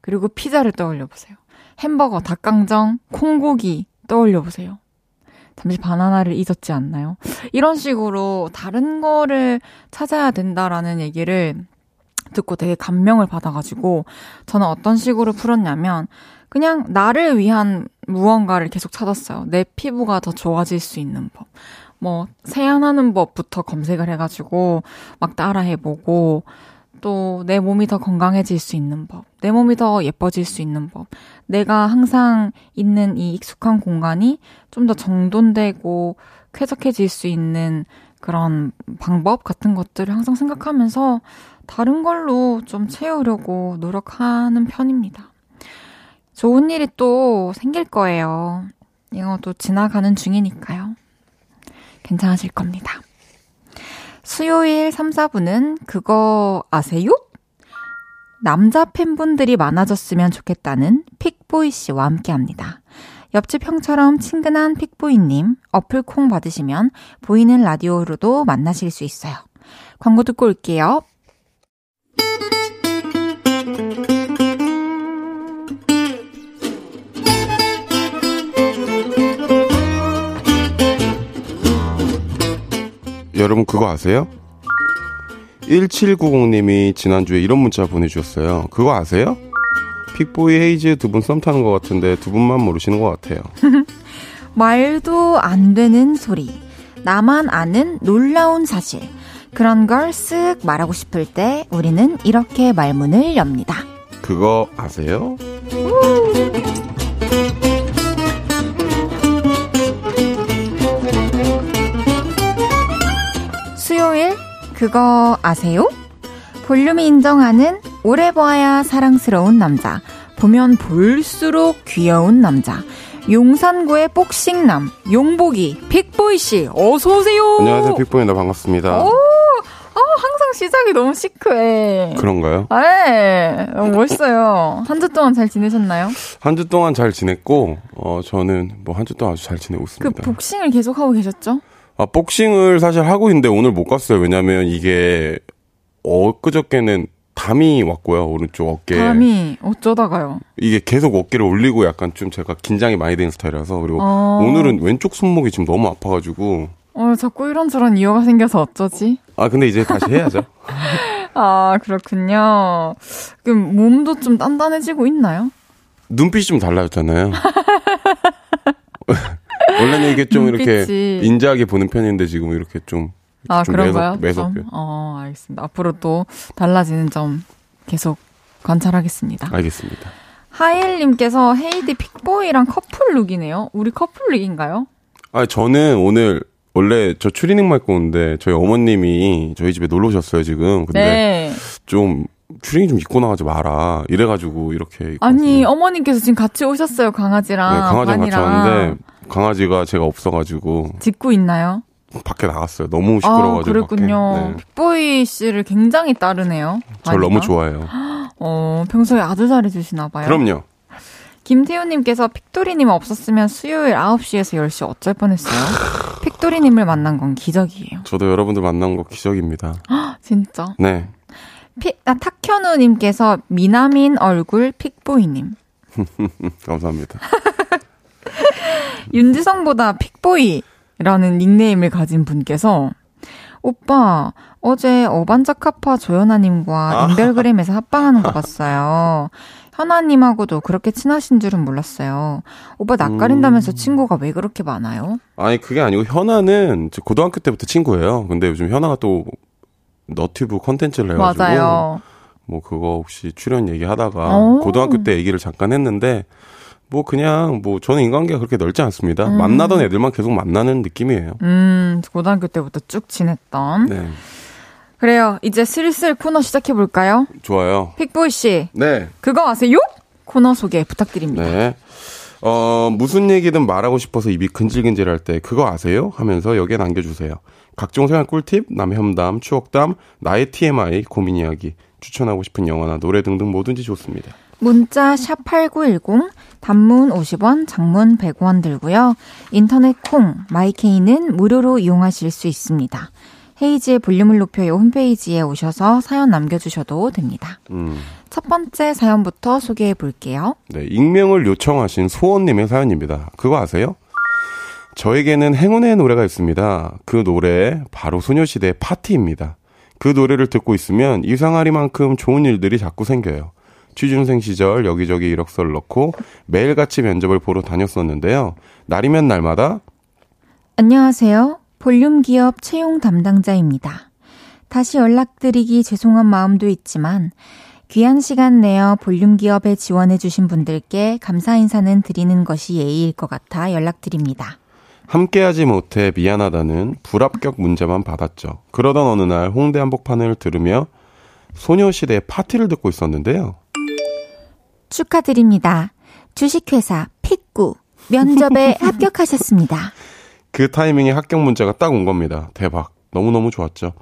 [SPEAKER 1] 그리고 피자를 떠올려 보세요. 햄버거, 닭강정, 콩고기 떠올려 보세요. 잠시 바나나를 잊었지 않나요? 이런 식으로 다른 거를 찾아야 된다라는 얘기를 듣고 되게 감명을 받아가지고 저는 어떤 식으로 풀었냐면 그냥 나를 위한 무언가를 계속 찾았어요. 내 피부가 더 좋아질 수 있는 법. 뭐, 세안하는 법부터 검색을 해가지고 막 따라해보고 또 내 몸이 더 건강해질 수 있는 법. 내 몸이 더 예뻐질 수 있는 법. 내가 항상 있는 이 익숙한 공간이 좀 더 정돈되고 쾌적해질 수 있는 그런 방법 같은 것들을 항상 생각하면서 다른 걸로 좀 채우려고 노력하는 편입니다. 좋은 일이 또 생길 거예요. 이것도 지나가는 중이니까요. 괜찮으실 겁니다. 수요일 3, 4분은 그거 아세요? 남자 팬분들이 많아졌으면 좋겠다는 픽보이 씨와 함께 합니다. 옆집 형처럼 친근한 픽보이님 어플 콩 받으시면 보이는 라디오로도 만나실 수 있어요. 광고 듣고 올게요.
[SPEAKER 3] 여러분 그거 아세요? 1790님이 지난주에 이런 문자 보내주셨어요. 그거 아세요? 픽보이 헤이즈 두 분 썸 타는 것 같은데 두 분만 모르시는 것 같아요.
[SPEAKER 1] 말도 안 되는 소리. 나만 아는 놀라운 사실. 그런 걸 쓱 말하고 싶을 때 우리는 이렇게 말문을 엽니다.
[SPEAKER 3] 그거 아세요?
[SPEAKER 1] 수요일 그거 아세요? 볼륨이 인정하는 오래 보아야 사랑스러운 남자, 보면 볼수록 귀여운 남자, 용산구의 복싱남, 용복이, 빅보이 씨, 어서 오세요!
[SPEAKER 3] 안녕하세요 픽보이입니다. 반갑습니다.
[SPEAKER 1] 시작이 너무 시크해.
[SPEAKER 3] 그런가요?
[SPEAKER 1] 네, 너무 멋있어요. 한 주 동안 잘 지내셨나요?
[SPEAKER 3] 한 주 동안 잘 지냈고 어 저는 뭐 한 주 동안 아주 잘 지내고
[SPEAKER 1] 그
[SPEAKER 3] 있습니다.
[SPEAKER 1] 복싱을 계속 하고 계셨죠?
[SPEAKER 3] 아 복싱을 사실 하고 있는데 오늘 못 갔어요. 왜냐면 이게 엊그저께는 담이 왔고요 오른쪽 어깨.
[SPEAKER 1] 감이 어쩌다가요?
[SPEAKER 3] 이게 계속 어깨를 올리고 약간 좀 제가 긴장이 많이 되는 스타일이라서 그리고
[SPEAKER 1] 어.
[SPEAKER 3] 오늘은 왼쪽 손목이 지금 너무 아파가지고
[SPEAKER 1] 어, 자꾸 이런저런 이유가 생겨서 어쩌지?
[SPEAKER 3] 아 근데 이제 다시 해야죠.
[SPEAKER 1] 아, 그렇군요. 그럼 몸도 좀 단단해지고 있나요?
[SPEAKER 3] 눈빛이 좀 달라졌잖아요. 원래는 이게 좀 이렇게
[SPEAKER 1] 눈빛이.
[SPEAKER 3] 인자하게 보는 편인데 지금 이렇게 좀,
[SPEAKER 1] 아,
[SPEAKER 3] 좀
[SPEAKER 1] 그런가요?
[SPEAKER 3] 매섭? 매섭게.
[SPEAKER 1] 어, 알겠습니다. 앞으로 또 달라지는 점 계속 관찰하겠습니다.
[SPEAKER 3] 알겠습니다.
[SPEAKER 1] 하일님께서 헤이디 픽보이랑 커플룩이네요. 우리 커플룩인가요?
[SPEAKER 3] 아 저는 오늘 원래 저 추리닝 입고 오는데 저희 어머님이 저희 집에 놀러 오셨어요 지금. 근데
[SPEAKER 1] 네.
[SPEAKER 3] 좀 추리닝 좀 입고 나가지 마라. 이래가지고 이렇게.
[SPEAKER 1] 아니,
[SPEAKER 3] 왔어요.
[SPEAKER 1] 어머님께서 지금 같이 오셨어요, 강아지랑.
[SPEAKER 3] 네, 강아지랑 같이
[SPEAKER 1] 반이랑.
[SPEAKER 3] 왔는데 강아지가 제가 없어가지고
[SPEAKER 1] 짖고 있나요?
[SPEAKER 3] 밖에 나갔어요. 너무 시끄러워가지고.
[SPEAKER 1] 아, 그랬군요.
[SPEAKER 3] 네.
[SPEAKER 1] 픽보이 씨를 굉장히 따르네요.
[SPEAKER 3] 절
[SPEAKER 1] 많이가.
[SPEAKER 3] 너무 좋아해요.
[SPEAKER 1] 어, 평소에 아주 잘해주시나 봐요.
[SPEAKER 3] 그럼요.
[SPEAKER 1] 김태우님께서 픽도리님 없었으면 수요일 9시에서 10시 어쩔 뻔했어요. 픽도리님을 만난 건 기적이에요.
[SPEAKER 3] 저도 여러분들 만난 거 기적입니다.
[SPEAKER 1] 진짜.
[SPEAKER 3] 네.
[SPEAKER 1] 피, 아, 탁현우님께서 미남인 얼굴 픽보이님.
[SPEAKER 3] 감사합니다.
[SPEAKER 1] 윤지성보다 픽보이라는 닉네임을 가진 분께서 오빠 어제 어반자카파 조연아님과 인별그램에서 합방하는 거 봤어요. 현아님하고도 그렇게 친하신 줄은 몰랐어요. 오빠 낯가린다면서 친구가 왜 그렇게 많아요?
[SPEAKER 3] 아니, 그게 아니고, 현아는 저 고등학교 때부터 친구예요. 근데 요즘 현아가 또 너튜브 컨텐츠를 해가지고.
[SPEAKER 1] 맞아요.
[SPEAKER 3] 뭐 그거 혹시 출연 얘기하다가
[SPEAKER 1] 오.
[SPEAKER 3] 고등학교 때 얘기를 잠깐 했는데 뭐 그냥 뭐 저는 인간관계가 그렇게 넓지 않습니다.
[SPEAKER 1] 음.
[SPEAKER 3] 만나던 애들만 계속 만나는 느낌이에요.
[SPEAKER 1] 음, 고등학교 때부터 쭉 지냈던.
[SPEAKER 3] 네.
[SPEAKER 1] 그래요. 이제 슬슬 코너 시작해볼까요?
[SPEAKER 3] 좋아요.
[SPEAKER 1] 픽보이 씨,
[SPEAKER 3] 네.
[SPEAKER 1] 그거 아세요? 코너 소개 부탁드립니다.
[SPEAKER 3] 네. 어, 무슨 얘기든 말하고 싶어서 입이 근질근질 할 때 그거 아세요? 하면서 여기에 남겨주세요. 각종 생활 꿀팁, 남의 험담, 추억담, 나의 TMI, 고민 이야기, 추천하고 싶은 영화나 노래 등등 뭐든지 좋습니다.
[SPEAKER 1] 문자 샵8910 단문 50원, 장문 100원 들고요. 인터넷 콩 마이케이는 무료로 이용하실 수 있습니다. 헤이지의 볼륨을 높여요 홈페이지에 오셔서 사연 남겨주셔도 됩니다.
[SPEAKER 3] 음.
[SPEAKER 1] 첫 번째 사연부터 소개해 볼게요.
[SPEAKER 3] 네, 익명을 요청하신 소원님의 사연입니다. 그거 아세요? 저에게는 행운의 노래가 있습니다. 그 노래 바로 소녀시대의 파티입니다. 그 노래를 듣고 있으면 이상하리만큼 좋은 일들이 자꾸 생겨요. 취준생 시절 여기저기 이력서를 넣고 매일같이 면접을 보러 다녔었는데요. 날이면 날마다
[SPEAKER 1] 안녕하세요. 볼륨 기업 채용 담당자입니다. 다시 연락드리기 죄송한 마음도 있지만 귀한 시간 내어 볼륨 기업에 지원해주신 분들께 감사 인사는 드리는 것이 예의일 것 같아 연락드립니다.
[SPEAKER 3] 함께하지 못해 미안하다는 불합격 문제만 받았죠. 그러던 어느 날 홍대 한복판을 들으며 소녀시대의 파티를 듣고 있었는데요.
[SPEAKER 1] 축하드립니다. 주식회사 픽구 면접에 합격하셨습니다.
[SPEAKER 3] 그 타이밍에 합격 문자가 딱 온 겁니다. 대박. 너무너무 좋았죠.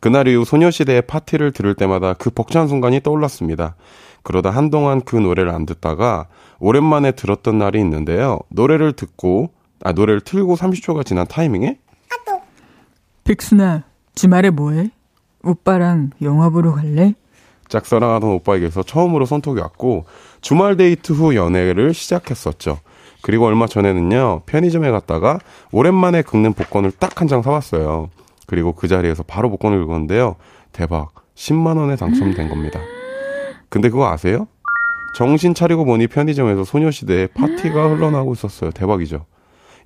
[SPEAKER 3] 그날 이후 소녀시대의 파티를 들을 때마다 그 벅찬 순간이 떠올랐습니다. 그러다 한동안 그 노래를 안 듣다가 오랜만에 들었던 날이 있는데요. 노래를 듣고, 아, 노래를 틀고 30초가 지난 타이밍에
[SPEAKER 1] 빅순아, 주말에 뭐해? 오빠랑 영화 보러 갈래?
[SPEAKER 3] 짝사랑하던 오빠에게서 처음으로 손톱이 왔고 주말 데이트 후 연애를 시작했었죠. 그리고 얼마 전에는요 편의점에 갔다가 오랜만에 긁는 복권을 딱 한 장 사왔어요. 그리고 그 자리에서 바로 복권을 긁었는데요. 대박 10만 원에 당첨된 겁니다. 근데 그거 아세요? 정신 차리고 보니 편의점에서 소녀시대의 파티가 흘러나오고 있었어요. 대박이죠.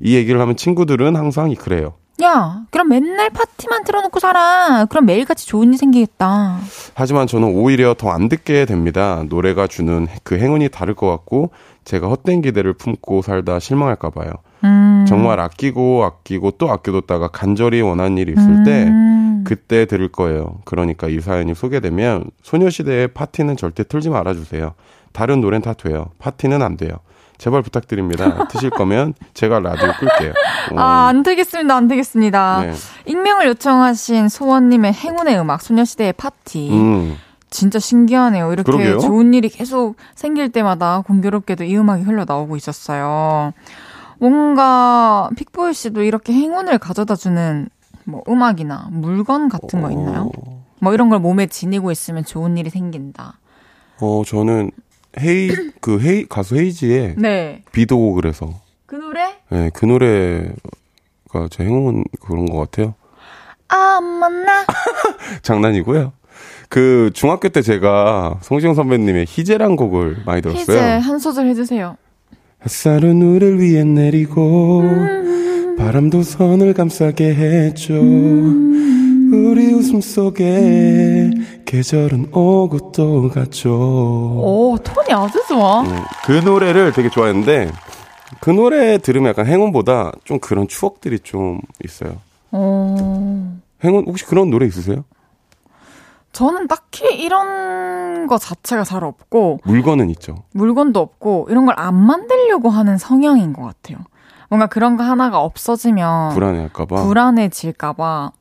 [SPEAKER 3] 이 얘기를 하면 친구들은 항상 그래요.
[SPEAKER 1] 야, 그럼 맨날 파티만 틀어놓고 살아. 그럼 매일같이 좋은 일 생기겠다.
[SPEAKER 3] 하지만 저는 오히려 더 안 듣게 됩니다. 노래가 주는 그 행운이 다를 것 같고 제가 헛된 기대를 품고 살다 실망할까 봐요.
[SPEAKER 1] 음.
[SPEAKER 3] 정말 아끼고 아끼고 또 아껴뒀다가 간절히 원하는 일이 있을 때
[SPEAKER 1] 음.
[SPEAKER 3] 그때 들을 거예요. 그러니까 이 사연이 소개되면 소녀시대의 파티는 절대 틀지 말아주세요. 다른 노래는 다 돼요. 파티는 안 돼요. 제발 부탁드립니다. 트실 거면 제가 라디오 끌게요. 어,
[SPEAKER 1] 아, 안 되겠습니다. 안 되겠습니다.
[SPEAKER 3] 네.
[SPEAKER 1] 익명을 요청하신 소원님의 행운의 음악, 소녀시대의 파티.
[SPEAKER 3] 음,
[SPEAKER 1] 진짜 신기하네요. 이렇게
[SPEAKER 3] 그러게요.
[SPEAKER 1] 좋은 일이 계속 생길 때마다 공교롭게도 이 음악이 흘러나오고 있었어요. 뭔가 픽보이 씨도 이렇게 행운을 가져다 주는 뭐 음악이나 물건 같은 거 있나요? 뭐 이런 걸 몸에 지니고 있으면 좋은 일이 생긴다.
[SPEAKER 3] 어, 저는 헤이, 그 헤이, 가수 헤이지의
[SPEAKER 1] 네.
[SPEAKER 3] 비도 그래서
[SPEAKER 1] 그 노래?
[SPEAKER 3] 네, 그 노래가 제 행운 그런 것 같아요.
[SPEAKER 1] 아, 만나.
[SPEAKER 3] 장난이고요. 그 중학교 때 제가 송시영 선배님의 희재란 곡을 많이 들었어요.
[SPEAKER 1] 이제 한 소절 해주세요.
[SPEAKER 3] 햇살은 우리를 위해 내리고 바람도 선을 감싸게 했죠. 우리 웃음 속에 계절은 오고 또 갔죠.
[SPEAKER 1] 오, 톤이 아주 좋아.
[SPEAKER 3] 음, 그 노래를 되게 좋아했는데 그 노래 들으면 약간 행운보다 좀 그런 추억들이 좀 있어요.
[SPEAKER 1] 어,
[SPEAKER 3] 행운 혹시 그런 노래 있으세요?
[SPEAKER 1] 저는 딱히 이런 거 자체가 잘 없고,
[SPEAKER 3] 물건은 있죠.
[SPEAKER 1] 물건도 없고, 이런 걸 안 만들려고 하는 성향인 것 같아요. 뭔가 그런 거 하나가 없어지면
[SPEAKER 3] 불안해할까봐.
[SPEAKER 1] 불안해질까봐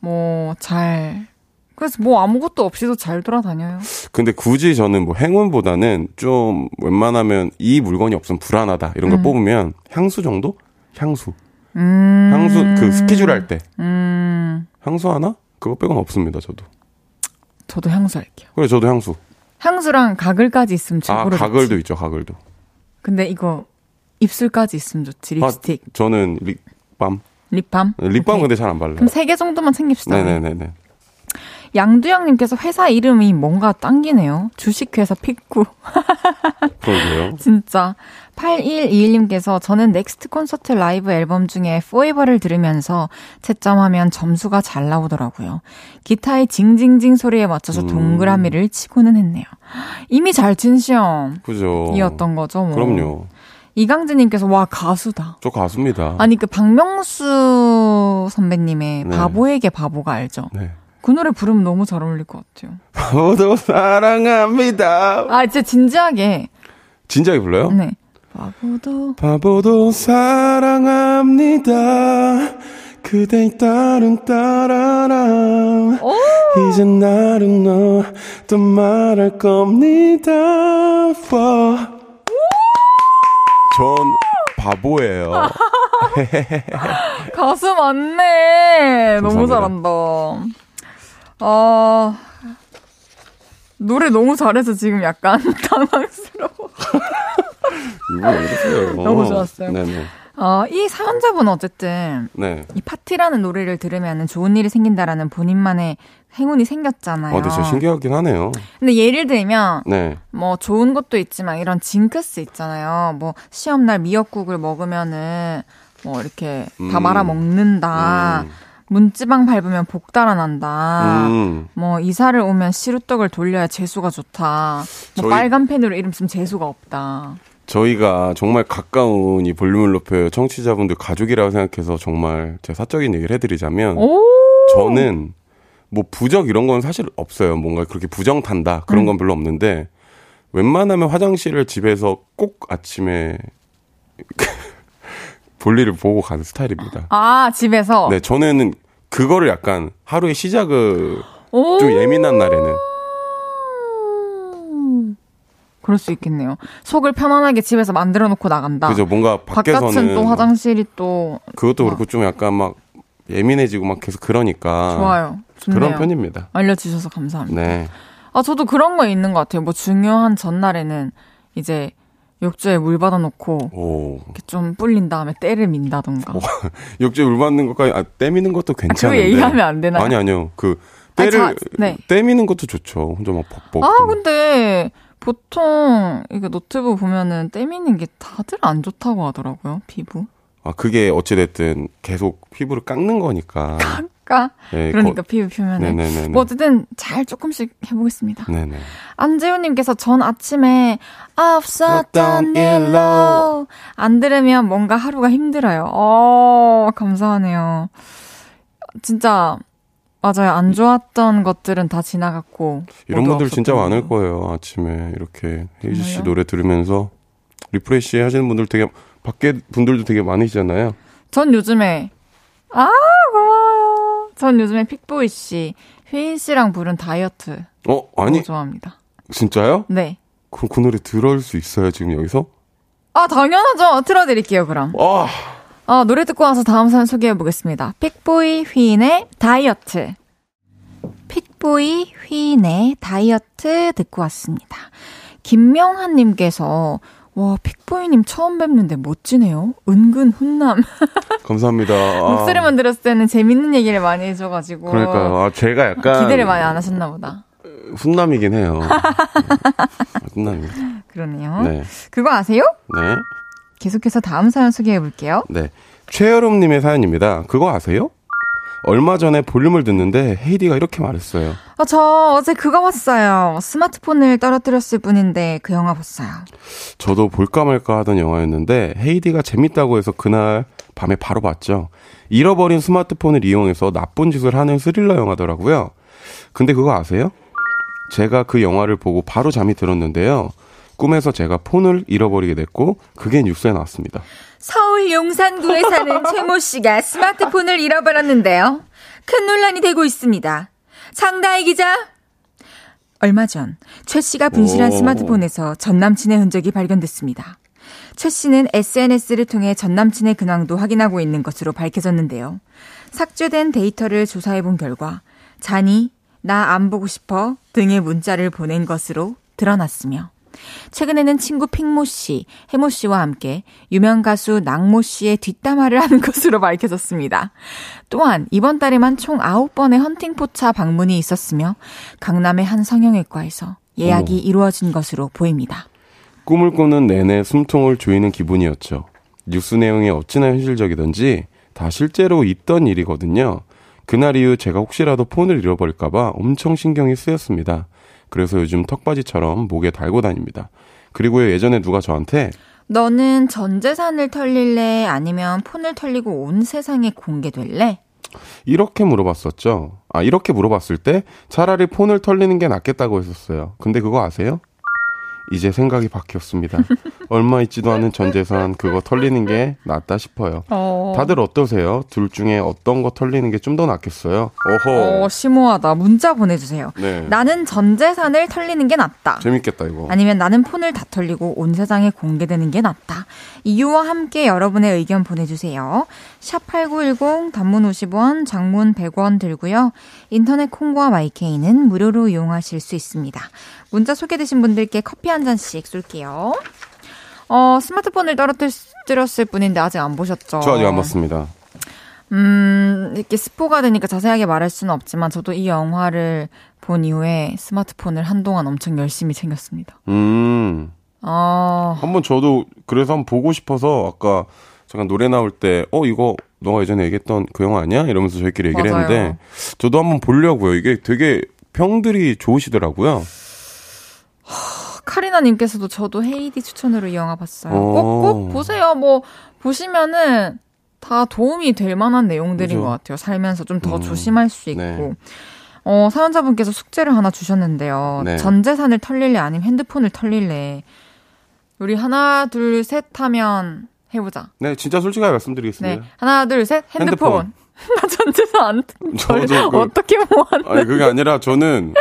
[SPEAKER 1] 뭐 잘 그래서 뭐 아무것도 없이도 잘 돌아다녀요.
[SPEAKER 3] 근데 굳이 저는 뭐 행운보다는 좀 웬만하면 이 물건이 없으면 불안하다 이런 걸
[SPEAKER 1] 음.
[SPEAKER 3] 뽑으면 향수 정도? 향수.
[SPEAKER 1] 음.
[SPEAKER 3] 향수 그 스케줄 할 때
[SPEAKER 1] 음.
[SPEAKER 3] 향수 하나? 그거 빼고는 없습니다 저도.
[SPEAKER 1] 저도 향수 할게요.
[SPEAKER 3] 그래 저도 향수.
[SPEAKER 1] 향수랑 가글까지 있으면
[SPEAKER 3] 아
[SPEAKER 1] 최고로
[SPEAKER 3] 가글도
[SPEAKER 1] 좋지.
[SPEAKER 3] 있죠 가글도.
[SPEAKER 1] 근데 이거 입술까지 있으면 좋지. 립스틱,
[SPEAKER 3] 아, 저는 립밤.
[SPEAKER 1] 립밤.
[SPEAKER 3] 립밤
[SPEAKER 1] 오케이.
[SPEAKER 3] 근데 잘 안 발라요.
[SPEAKER 1] 그럼 세 개 정도만 챙깁시다.
[SPEAKER 3] 네네네네.
[SPEAKER 1] 양두영님께서 회사 이름이 뭔가 당기네요. 주식회사 픽구.
[SPEAKER 3] 그러게요.
[SPEAKER 1] 진짜. 8121님께서 저는 N.EX.T 콘서트 라이브 앨범 중에 포에버를 들으면서 채점하면 점수가 잘 나오더라고요. 기타의 징징징 소리에 맞춰서
[SPEAKER 3] 음.
[SPEAKER 1] 동그라미를 치고는 했네요. 이미 잘 친 시험이었던
[SPEAKER 3] 그죠.
[SPEAKER 1] 거죠. 뭐.
[SPEAKER 3] 그럼요.
[SPEAKER 1] 이강진님께서 와 가수다.
[SPEAKER 3] 저 가수입니다.
[SPEAKER 1] 아니 그 박명수 선배님의
[SPEAKER 3] 네.
[SPEAKER 1] 바보에게 바보가 알죠?
[SPEAKER 3] 네.
[SPEAKER 1] 그 노래 부르면 너무 잘 어울릴 것 같아요.
[SPEAKER 3] 모두 사랑합니다.
[SPEAKER 1] 아 진짜 진지하게.
[SPEAKER 3] 진작에 불러요?
[SPEAKER 1] 네. 바보도
[SPEAKER 3] 바보도 사랑합니다. 그대의 딸은 따라라.
[SPEAKER 1] 오!
[SPEAKER 3] 이제 나는 너또 말할 겁니다. 와. 전 바보예요.
[SPEAKER 1] 가수 맞네. 너무. 잘한다. 아 노래 너무 잘해서 지금 약간 당황스러워.
[SPEAKER 3] 이거 왜 이러세요?
[SPEAKER 1] 너무 좋았어요.
[SPEAKER 3] 네네.
[SPEAKER 1] 아, 이 사연자분 어쨌든
[SPEAKER 3] 네.
[SPEAKER 1] 이 파티라는 노래를 들으면 좋은 일이 생긴다라는 본인만의 행운이 생겼잖아요.
[SPEAKER 3] 어, 근데 진짜 신기하긴 하네요.
[SPEAKER 1] 근데 예를 들면
[SPEAKER 3] 네.
[SPEAKER 1] 뭐 좋은 것도 있지만 이런 징크스 있잖아요. 뭐 시험 날 미역국을 먹으면은 뭐 이렇게 다
[SPEAKER 3] 음.
[SPEAKER 1] 말아 먹는다.
[SPEAKER 3] 음.
[SPEAKER 1] 문지방 밟으면 복 달아난다.
[SPEAKER 3] 음.
[SPEAKER 1] 뭐 이사를 오면 시루떡을 돌려야 재수가 좋다. 뭐
[SPEAKER 3] 저희-
[SPEAKER 1] 빨간 펜으로 이름 쓰면 재수가 없다.
[SPEAKER 3] 저희가 정말 가까운 이 볼륨을 높여요 청취자분들 가족이라고 생각해서 정말 제가 사적인 얘기를 해드리자면
[SPEAKER 1] 오.
[SPEAKER 3] 저는 뭐 부적 이런 건 사실 없어요. 뭔가 그렇게 부정 탄다 그런
[SPEAKER 1] 음.
[SPEAKER 3] 건 별로 없는데 웬만하면 화장실을 집에서 꼭 아침에 볼일을 보고 가는 스타일입니다.
[SPEAKER 1] 아 집에서.
[SPEAKER 3] 네, 저는 그거를 약간 하루의 시작을
[SPEAKER 1] 오.
[SPEAKER 3] 좀 예민한 날에는
[SPEAKER 1] 그럴 수 있겠네요. 속을 편안하게 집에서 만들어 놓고 나간다.
[SPEAKER 3] 그죠 뭔가 밖에서는 또막
[SPEAKER 1] 화장실이 또
[SPEAKER 3] 그것도
[SPEAKER 1] 와.
[SPEAKER 3] 그렇고 좀 약간 막 예민해지고 막 계속 그러니까
[SPEAKER 1] 좋아요. 좋네요.
[SPEAKER 3] 그런 편입니다.
[SPEAKER 1] 알려주셔서 감사합니다.
[SPEAKER 3] 네.
[SPEAKER 1] 아, 저도 그런 거 있는 것 같아요. 뭐 중요한 전날에는 이제 욕조에 물 받아놓고
[SPEAKER 3] 오.
[SPEAKER 1] 이렇게 좀 불린 다음에 때를 민다던가.
[SPEAKER 3] 욕조에 물 받는 것까지 아, 때미는 것도
[SPEAKER 1] 그거
[SPEAKER 3] 괜찮은데.
[SPEAKER 1] 얘기하면 안 되나요?
[SPEAKER 3] 아니 아니요. 그
[SPEAKER 1] 아니,
[SPEAKER 3] 때를
[SPEAKER 1] 자, 네.
[SPEAKER 3] 때미는 것도 좋죠. 혼자 막 벅벅.
[SPEAKER 1] 아, 근데 보통 이거 노트북 보면은 때미는 게 다들 안 좋다고 하더라고요. 피부.
[SPEAKER 3] 아, 그게 어찌 됐든 계속 피부를 깎는 거니까.
[SPEAKER 1] 그 러니까
[SPEAKER 3] 네,
[SPEAKER 1] 그러니까
[SPEAKER 3] 거-
[SPEAKER 1] 피부 표면에.
[SPEAKER 3] 네네네.
[SPEAKER 1] 뭐 어쨌든 잘 조금씩 해보겠습니다.
[SPEAKER 3] 네네.
[SPEAKER 1] 안재훈님께서 전 아침에 없었던 일로. 안 들으면 뭔가 하루가 힘들어요. 어, 감사하네요. 진짜 맞아요. 안 좋았던 것들은 다 지나갔고
[SPEAKER 3] 이런 분들 진짜 많을. 거예요. 아침에 이렇게
[SPEAKER 1] 헤이즈 씨?
[SPEAKER 3] 노래 들으면서 refresh 하시는 분들 되게 밖에 분들도 되게 많으시잖아요.
[SPEAKER 1] 전 요즘에 아. 전 요즘에 픽보이 씨, 휘인 씨랑 부른 다이어트
[SPEAKER 3] 어, 아니
[SPEAKER 1] 좋아합니다.
[SPEAKER 3] 진짜요?
[SPEAKER 1] 네.
[SPEAKER 3] 그럼 그 노래 들을 수 있어요, 지금 여기서?
[SPEAKER 1] 아 당연하죠. 틀어드릴게요 그럼.
[SPEAKER 3] 아,
[SPEAKER 1] 어, 노래 듣고 와서 다음 사연 소개해 보겠습니다. 픽보이 휘인의 다이어트. 픽보이 휘인의 다이어트 듣고 왔습니다. 김명한님께서 와 픽보이님 처음 뵙는데 멋지네요. 은근 훈남.
[SPEAKER 3] 감사합니다. 아,
[SPEAKER 1] 목소리만 들었을 때는 재밌는 얘기를 많이 해줘가지고
[SPEAKER 3] 그러니까요. 아, 제가 약간
[SPEAKER 1] 기대를 많이 안 하셨나 보다.
[SPEAKER 3] 훈남이긴 해요. 훈남입니다.
[SPEAKER 1] 그러네요.
[SPEAKER 3] 네.
[SPEAKER 1] 그거 아세요?
[SPEAKER 3] 네.
[SPEAKER 1] 계속해서 다음 사연 소개해 볼게요.
[SPEAKER 3] 네. 최여름님의 사연입니다. 그거 아세요? 얼마 전에 볼륨을 듣는데 헤이디가 이렇게 말했어요.
[SPEAKER 1] 어, 저 어제 그거 봤어요. 스마트폰을 떨어뜨렸을 뿐인데 그 영화 봤어요.
[SPEAKER 3] 저도 볼까 말까 하던 영화였는데 헤이디가 재밌다고 해서 그날 밤에 바로 봤죠. 잃어버린 스마트폰을 이용해서 나쁜 짓을 하는 스릴러 영화더라고요. 근데 그거 아세요? 제가 그 영화를 보고 바로 잠이 들었는데요. 꿈에서 제가 폰을 잃어버리게 됐고 그게 뉴스에 나왔습니다.
[SPEAKER 1] 서울 용산구에 사는 최모 씨가 스마트폰을 잃어버렸는데요. 큰 논란이 되고 있습니다. 상다희 기자. 얼마 전 최 씨가 분실한
[SPEAKER 3] 오.
[SPEAKER 1] 스마트폰에서 전 남친의 흔적이 발견됐습니다. 최 씨는 SNS를 통해 전 남친의 근황도 확인하고 있는 것으로 밝혀졌는데요. 삭제된 데이터를 조사해 본 결과 잔이 나 안 보고 싶어 등의 문자를 보낸 것으로 드러났으며 최근에는 친구 핑모 씨, 해모 씨와 함께 유명 가수 낭모 씨의 뒷담화를 하는 것으로 밝혀졌습니다. 또한 이번 달에만 총 9번의 헌팅 포차 방문이 있었으며 강남의 한 성형외과에서 예약이
[SPEAKER 3] 어머.
[SPEAKER 1] 이루어진 것으로 보입니다.
[SPEAKER 3] 꿈을 꾸는 내내 숨통을 조이는 기분이었죠. 뉴스 내용이 어찌나 현실적이던지 다 실제로 있던 일이거든요. 그날 이후 제가 혹시라도 폰을 잃어버릴까봐 엄청 신경이 쓰였습니다. 그래서 요즘 턱받이처럼 목에 달고 다닙니다. 그리고 예전에 누가 저한테
[SPEAKER 1] 너는 전 재산을 털릴래? 아니면 폰을 털리고 온 세상에 공개될래?
[SPEAKER 3] 이렇게 물어봤었죠. 아, 이렇게 물어봤을 때 차라리 폰을 털리는 게 낫겠다고 했었어요. 근데 그거 아세요? 이제 생각이 바뀌었습니다. 얼마 있지도 않은 전 재산 그거 털리는 게 낫다 싶어요. 다들 어떠세요? 둘 중에 어떤 거 털리는 게 좀 더 낫겠어요? 오호.
[SPEAKER 1] 어, 심오하다. 문자 보내주세요.
[SPEAKER 3] 네.
[SPEAKER 1] 나는 전 재산을 털리는 게 낫다.
[SPEAKER 3] 재밌겠다 이거.
[SPEAKER 1] 아니면 나는 폰을 다 털리고 온 세상에 공개되는 게 낫다. 이유와 함께 여러분의 의견 보내주세요. 샵 8910 단문 50원, 장문 100원 들고요. 인터넷 콩과 마이케이는 무료로 이용하실 수 있습니다. 문자 소개되신 분들께 커피 한 잔씩 쏠게요. 어, 스마트폰을 떨어뜨렸을 뿐인데 아직 안 보셨죠?
[SPEAKER 3] 저 아직 안 봤습니다.
[SPEAKER 1] 음, 이렇게 스포가 되니까 자세하게 말할 수는 없지만 저도 이 영화를 본 이후에 스마트폰을 한동안 엄청 열심히 챙겼습니다.
[SPEAKER 3] 음.
[SPEAKER 1] 아,
[SPEAKER 3] 한번 저도 그래서 한번 보고 싶어서 아까 잠깐 노래 나올 때 어 이거 너가 예전에 얘기했던 그 영화 아니야? 이러면서 저희끼리 얘기를
[SPEAKER 1] 맞아요.
[SPEAKER 3] 했는데 저도 한번 보려고요. 이게 되게 평들이 좋으시더라고요.
[SPEAKER 1] 카리나님께서도 저도 헤이디 추천으로 이 영화 봤어요.
[SPEAKER 3] 어.
[SPEAKER 1] 꼭, 꼭 보세요. 뭐, 보시면은 다 도움이 될 만한 내용들인
[SPEAKER 3] 그죠.
[SPEAKER 1] 것 같아요. 살면서 좀더
[SPEAKER 3] 음,
[SPEAKER 1] 조심할 수 있고.
[SPEAKER 3] 네.
[SPEAKER 1] 어, 사연자분께서 숙제를 하나 주셨는데요.
[SPEAKER 3] 네.
[SPEAKER 1] 전 재산을 털릴래 아니면 핸드폰을 털릴래. 우리 하나, 둘, 셋 하면 해보자.
[SPEAKER 3] 네, 진짜 솔직하게 말씀드리겠습니다.
[SPEAKER 1] 네. 하나, 둘, 셋. 핸드폰. 나 전 재산 안, 털-
[SPEAKER 3] 저도 그-
[SPEAKER 1] 어떻게 모았는데.
[SPEAKER 3] 아니 그게 아니라 저는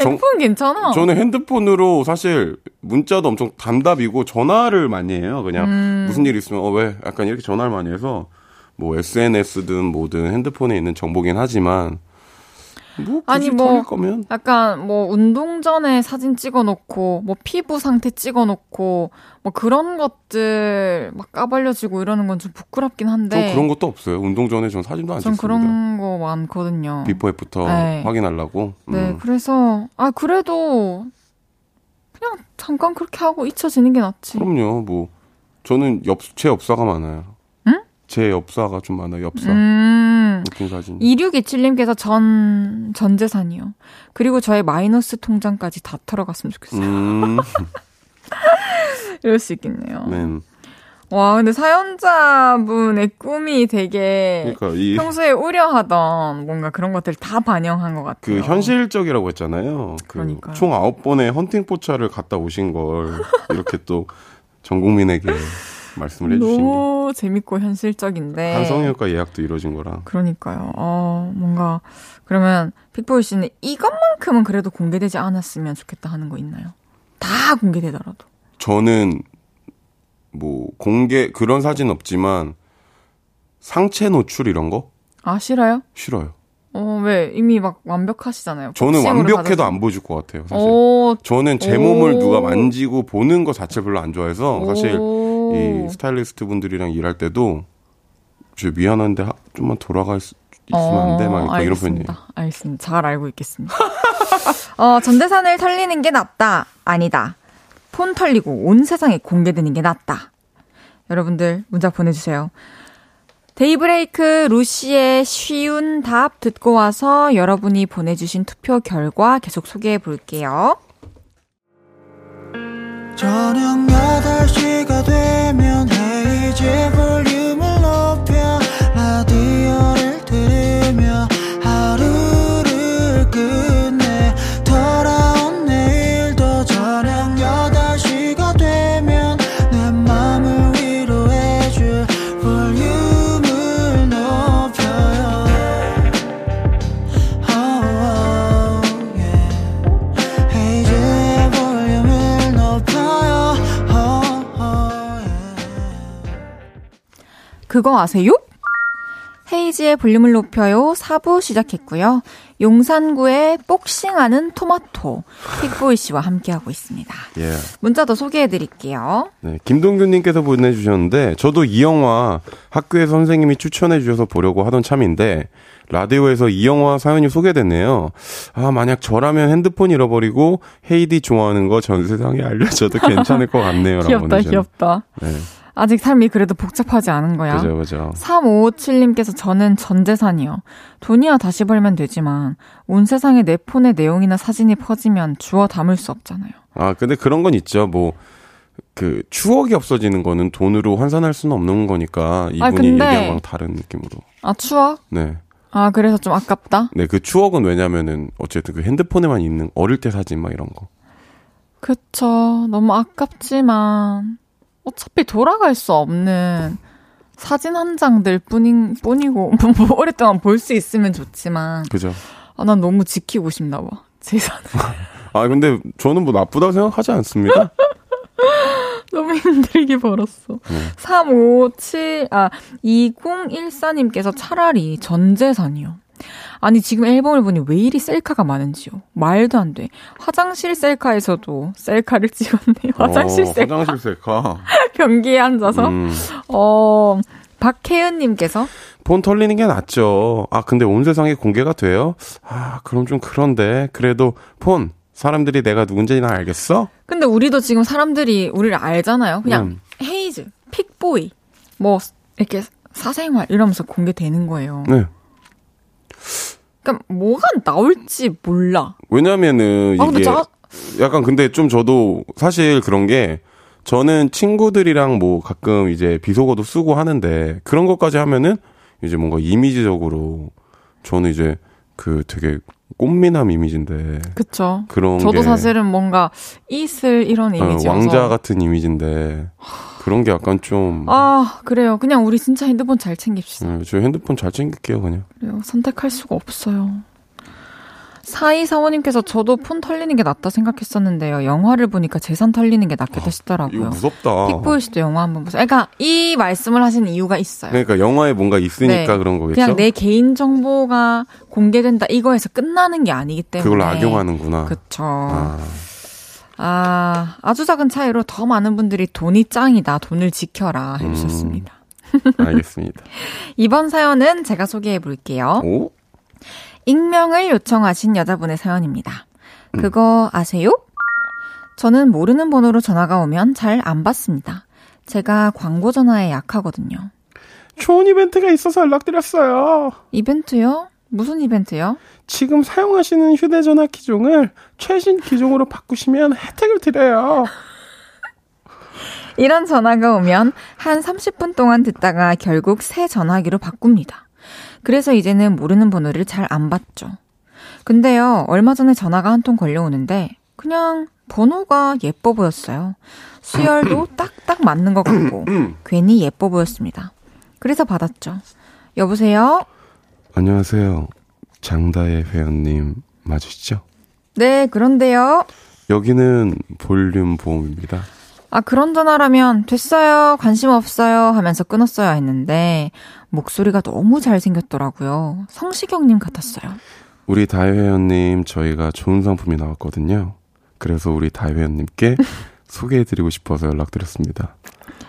[SPEAKER 3] 정-
[SPEAKER 1] 핸드폰 괜찮아.
[SPEAKER 3] 저는 핸드폰으로 사실 문자도 엄청 단답이고 전화를 많이 해요. 그냥
[SPEAKER 1] 음.
[SPEAKER 3] 무슨 일 있으면 어 왜 약간 이렇게 전화를 많이 해서 뭐 SNS든 뭐든 핸드폰에 있는 정보긴 하지만 뭐
[SPEAKER 1] 아니, 뭐-
[SPEAKER 3] 거면
[SPEAKER 1] 약간 뭐 운동 전에 사진 찍어놓고 뭐 피부 상태 찍어놓고 뭐 그런 것들 막 까발려지고 이러는 건 좀 부끄럽긴
[SPEAKER 3] 저
[SPEAKER 1] 한데
[SPEAKER 3] 그런 것도 없어요. 운동 전에 전 사진도
[SPEAKER 1] 안전
[SPEAKER 3] 찍습니다.
[SPEAKER 1] 그런 거 많거든요.
[SPEAKER 3] before after
[SPEAKER 1] 네.
[SPEAKER 3] 확인하려고.
[SPEAKER 1] 네,
[SPEAKER 3] 음.
[SPEAKER 1] 그래서 아 그래도 그냥 잠깐 그렇게 하고 잊혀지는 게 낫지.
[SPEAKER 3] 그럼요. 뭐 저는 엽 제 엽사가 많아요.
[SPEAKER 1] 응?
[SPEAKER 3] 제 엽사가 좀 많아요. 엽사.
[SPEAKER 1] 음.
[SPEAKER 3] 웃긴 사진.
[SPEAKER 1] 2627님께서 전, 전 재산이요. 그리고 저의 마이너스 통장까지 다 털어갔으면 좋겠어요.
[SPEAKER 3] 음.
[SPEAKER 1] 이럴 수 있겠네요.
[SPEAKER 3] 네.
[SPEAKER 1] 와, 근데 사연자분의 꿈이 되게
[SPEAKER 3] 그러니까 이
[SPEAKER 1] 평소에 우려하던 뭔가 그런 것들 다 반영한 것 같아요.
[SPEAKER 3] 그 현실적이라고 했잖아요. 그
[SPEAKER 1] 그러니까요.
[SPEAKER 3] 총 아홉 번의 헌팅 포차를 갔다 오신 걸 이렇게 또 전 국민에게 말씀을 해주신 게
[SPEAKER 1] 너무 재밌고 현실적인데.
[SPEAKER 3] 한성형외과 예약도 이루어진 거라.
[SPEAKER 1] 그러니까요. 어, 뭔가 그러면 픽보이 씨는 이것만큼은 그래도 공개되지 않았으면 좋겠다 하는 거 있나요? 다 공개되더라도.
[SPEAKER 3] 저는 뭐 공개 그런 사진 없지만 상체 노출 이런 거
[SPEAKER 1] 아, 싫어요?
[SPEAKER 3] 싫어요.
[SPEAKER 1] 어, 왜? 이미 막 완벽하시잖아요.
[SPEAKER 3] 저는 완벽해도
[SPEAKER 1] 받아서.
[SPEAKER 3] 안 보여줄 것 같아요. 사실.
[SPEAKER 1] 오,
[SPEAKER 3] 저는 제
[SPEAKER 1] 오.
[SPEAKER 3] 몸을 누가 만지고 보는 거 자체 별로 안 좋아해서 사실
[SPEAKER 1] 오.
[SPEAKER 3] 이 스타일리스트 분들이랑 일할 때도 저 미안한데 하- 좀만 돌아갈 수 있으면 안 돼? 막 이런 편이에요.
[SPEAKER 1] 알겠습니다. 알겠습니다. 잘 알고 있겠습니다. 어, 전재산을 털리는 게 낫다. 아니다. 폰 털리고 온 세상에 공개되는 게 낫다. 여러분들 문자 보내주세요. 데이브레이크 루시의 쉬운 답 듣고 와서 여러분이 보내주신 투표 결과 계속 소개해 볼게요.
[SPEAKER 4] 저녁 8시가 되면 헤이즈 볼륨을 높여
[SPEAKER 1] 그거 아세요? 헤이지의 볼륨을 높여요. 4부 시작했고요. 용산구에 복싱하는 토마토 픽보이 씨와 함께하고 있습니다.
[SPEAKER 3] 예.
[SPEAKER 1] 문자 더 소개해 드릴게요.
[SPEAKER 3] 네, 김동균님께서 보내주셨는데 저도 이 영화 학교에 선생님이 추천해 주셔서 보려고 하던 참인데 라디오에서 이 영화 사연이 소개됐네요. 아 만약 저라면 핸드폰 잃어버리고 헤이디 좋아하는 거 전 세상에 알려줘도 괜찮을 것 같네요라고
[SPEAKER 1] 귀엽다,
[SPEAKER 3] 보내주셨네요.
[SPEAKER 1] 귀엽다.
[SPEAKER 3] 네,
[SPEAKER 1] 아직 삶이 그래도 복잡하지 않은 거야.
[SPEAKER 3] 그죠 그죠.
[SPEAKER 1] 3557님께서 저는 전 재산이요. 돈이야 다시 벌면 되지만 온 세상에 내 폰의 내용이나 사진이 퍼지면 주워 담을 수 없잖아요.
[SPEAKER 3] 아 근데 그런 건 있죠. 뭐. 그 추억이 없어지는 거는 돈으로 환산할 수는 없는 거니까 이분이
[SPEAKER 1] 아, 근데-
[SPEAKER 3] 얘기한 거랑 다른 느낌으로.
[SPEAKER 1] 아 추억?
[SPEAKER 3] 네.
[SPEAKER 1] 아 그래서 좀 아깝다.
[SPEAKER 3] 네, 그 추억은 왜냐면은 어쨌든 그 핸드폰에만 있는 어릴 때 사진 막 이런 거.
[SPEAKER 1] 그쵸. 너무 아깝지만 어차피 돌아갈 수 없는 사진 한 장들 뿐인 뿐이고 뭐 오랫동안 볼 수 있으면 좋지만
[SPEAKER 3] 그죠?
[SPEAKER 1] 아 난 너무 지키고 싶나 봐. 재산.
[SPEAKER 3] 아 근데 저는 뭐 나쁘다고 생각하지 않습니다.
[SPEAKER 1] 너무 힘들게 벌었어.
[SPEAKER 3] 네.
[SPEAKER 1] 357, 아, 2014님께서 차라리 전 재산이요. 아니, 지금 앨범을 보니 왜 이리 셀카가 많은지요. 말도 안 돼. 화장실 셀카에서도 셀카를 찍었네요. 화장실
[SPEAKER 3] 어,
[SPEAKER 1] 셀카.
[SPEAKER 3] 화장실 셀카.
[SPEAKER 1] 변기에 앉아서.
[SPEAKER 3] 음,
[SPEAKER 1] 어, 박혜은 님께서
[SPEAKER 3] 폰 털리는 게 낫죠. 아 근데 온 세상에 공개가 돼요? 아 그럼 좀 그런데 그래도 폰 사람들이 내가 누군지나 알겠어?
[SPEAKER 1] 근데 우리도 지금 사람들이 우리를 알잖아요. 그냥
[SPEAKER 3] 음.
[SPEAKER 1] 헤이즈, 픽보이, 뭐 이렇게 사생활 이러면서 공개되는 거예요.
[SPEAKER 3] 네.
[SPEAKER 1] 그러니까 뭐가 나올지 몰라.
[SPEAKER 3] 왜냐면은
[SPEAKER 1] 아
[SPEAKER 3] 이게
[SPEAKER 1] 짜
[SPEAKER 3] 약간 근데 좀 저도 사실 그런 게 저는 친구들이랑 뭐 가끔 이제 비속어도 쓰고 하는데 그런 것까지 하면은 이제 뭔가 이미지적으로 저는 이제 그 되게 꽃미남 이미지인데
[SPEAKER 1] 그쵸.
[SPEAKER 3] 그런
[SPEAKER 1] 저도
[SPEAKER 3] 게
[SPEAKER 1] 사실은 뭔가 이슬 이런
[SPEAKER 3] 어,
[SPEAKER 1] 이미지여서
[SPEAKER 3] 왕자 같은 이미지인데 그런 게 약간 좀
[SPEAKER 1] 아 그래요. 그냥 우리 진짜 핸드폰 잘 챙깁시다.
[SPEAKER 3] 네, 저 핸드폰 잘 챙길게요 그냥.
[SPEAKER 1] 그래요. 선택할 수가 없어요. 사이 사모님께서 저도 폰 털리는 게 낫다 생각했었는데요. 영화를 보니까 재산 털리는 게 낫겠다
[SPEAKER 3] 이거
[SPEAKER 1] 싶더라고요.
[SPEAKER 3] 무섭다.
[SPEAKER 1] 픽보이 씨도 영화 한번 보세요. 그러니까 이 말씀을 하신 이유가 있어요.
[SPEAKER 3] 그러니까 영화에 뭔가 있으니까
[SPEAKER 1] 네.
[SPEAKER 3] 그런 거겠죠.
[SPEAKER 1] 그냥 내 개인 정보가 공개된다 이거에서 끝나는 게 아니기 때문에
[SPEAKER 3] 그걸 악용하는구나. 아,
[SPEAKER 1] 아, 아주 작은 차이로 더 많은 분들이 돈이 짱이다, 돈을 지켜라 해주셨습니다.
[SPEAKER 3] 알겠습니다.
[SPEAKER 1] 이번 사연은 제가 소개해 볼게요.
[SPEAKER 3] 오?
[SPEAKER 1] 익명을 요청하신 여자분의 사연입니다. 그거 아세요? 저는 모르는 번호로 전화가 오면 잘 안 받습니다. 제가 광고 전화에 약하거든요.
[SPEAKER 3] 좋은 이벤트가 있어서 연락드렸어요.
[SPEAKER 1] 이벤트요? 무슨 이벤트요?
[SPEAKER 3] 지금 사용하시는 휴대전화 기종을 최신 기종으로 바꾸시면 혜택을 드려요.
[SPEAKER 1] 이런 전화가 오면 한 30분 동안 듣다가 결국 새 전화기로 바꿉니다. 그래서 이제는 모르는 번호를 잘 안 받죠. 근데요, 얼마 전에 전화가 한 통 걸려오는데, 그냥 번호가 예뻐 보였어요. 수열도 딱딱 맞는 것 같고, 괜히 예뻐 보였습니다. 그래서 받았죠. 여보세요?
[SPEAKER 3] 안녕하세요. 장다혜 회원님 맞으시죠?
[SPEAKER 1] 네, 그런데요.
[SPEAKER 3] 여기는 볼륨 보험입니다.
[SPEAKER 1] 아, 그런 전화라면 됐어요. 관심 없어요. 하면서 끊었어야 했는데 목소리가 너무 잘생겼더라고요. 성시경님 같았어요.
[SPEAKER 3] 우리 다혜 회원님 저희가 좋은 상품이 나왔거든요. 그래서 우리 다혜 회원님께 소개해드리고 싶어서 연락드렸습니다.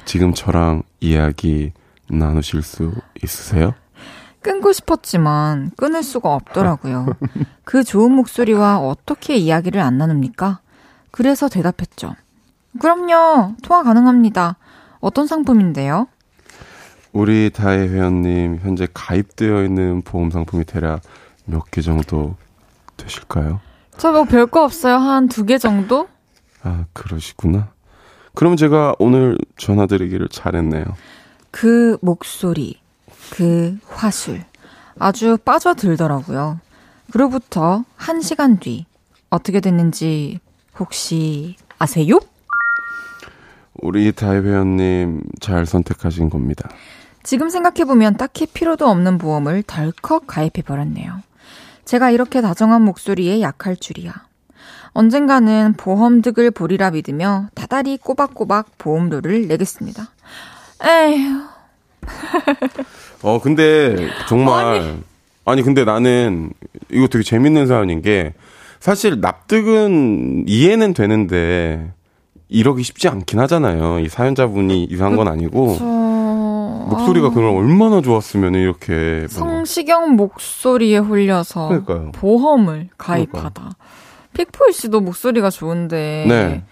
[SPEAKER 3] 지금 저랑 이야기 나누실 수 있으세요?
[SPEAKER 1] 끊고 싶었지만 끊을 수가 없더라고요. 그 좋은 목소리와 어떻게 이야기를 안 나눕니까? 그래서 대답했죠. 그럼요. 통화 가능합니다. 어떤 상품인데요?
[SPEAKER 3] 우리 다혜 회원님 현재 가입되어 있는 보험 상품이 대략 몇 개 정도 되실까요?
[SPEAKER 1] 저 뭐 별거 없어요. 한 두 개 정도?
[SPEAKER 3] 아 그러시구나. 그럼 제가 오늘 전화드리기를 잘했네요.
[SPEAKER 1] 그 목소리, 그 화술. 아주 빠져들더라고요. 그로부터 한 시간 뒤 어떻게 됐는지 혹시 아세요?
[SPEAKER 3] 우리 다혜 회원님 잘 선택하신 겁니다.
[SPEAKER 1] 지금 생각해보면 딱히 필요도 없는 보험을 덜컥 가입해버렸네요. 제가 이렇게 다정한 목소리에 약할 줄이야. 언젠가는 보험 득을 보리라 믿으며 다달이 꼬박꼬박 보험료를 내겠습니다. 에휴.
[SPEAKER 3] 어, 근데 정말 아니. 근데 나는 이거 되게 재밌는 사연인 게 사실 납득은 이해는 되는데 이러기 쉽지 않긴 하잖아요. 이 사연자분이 이상한 건 아니고
[SPEAKER 1] 저...
[SPEAKER 3] 목소리가 그럼 얼마나 좋았으면 이렇게
[SPEAKER 1] 성시경 목소리에 홀려서
[SPEAKER 3] 그러니까요.
[SPEAKER 1] 보험을 가입하다. 픽보이 씨도 목소리가 좋은데
[SPEAKER 3] 네.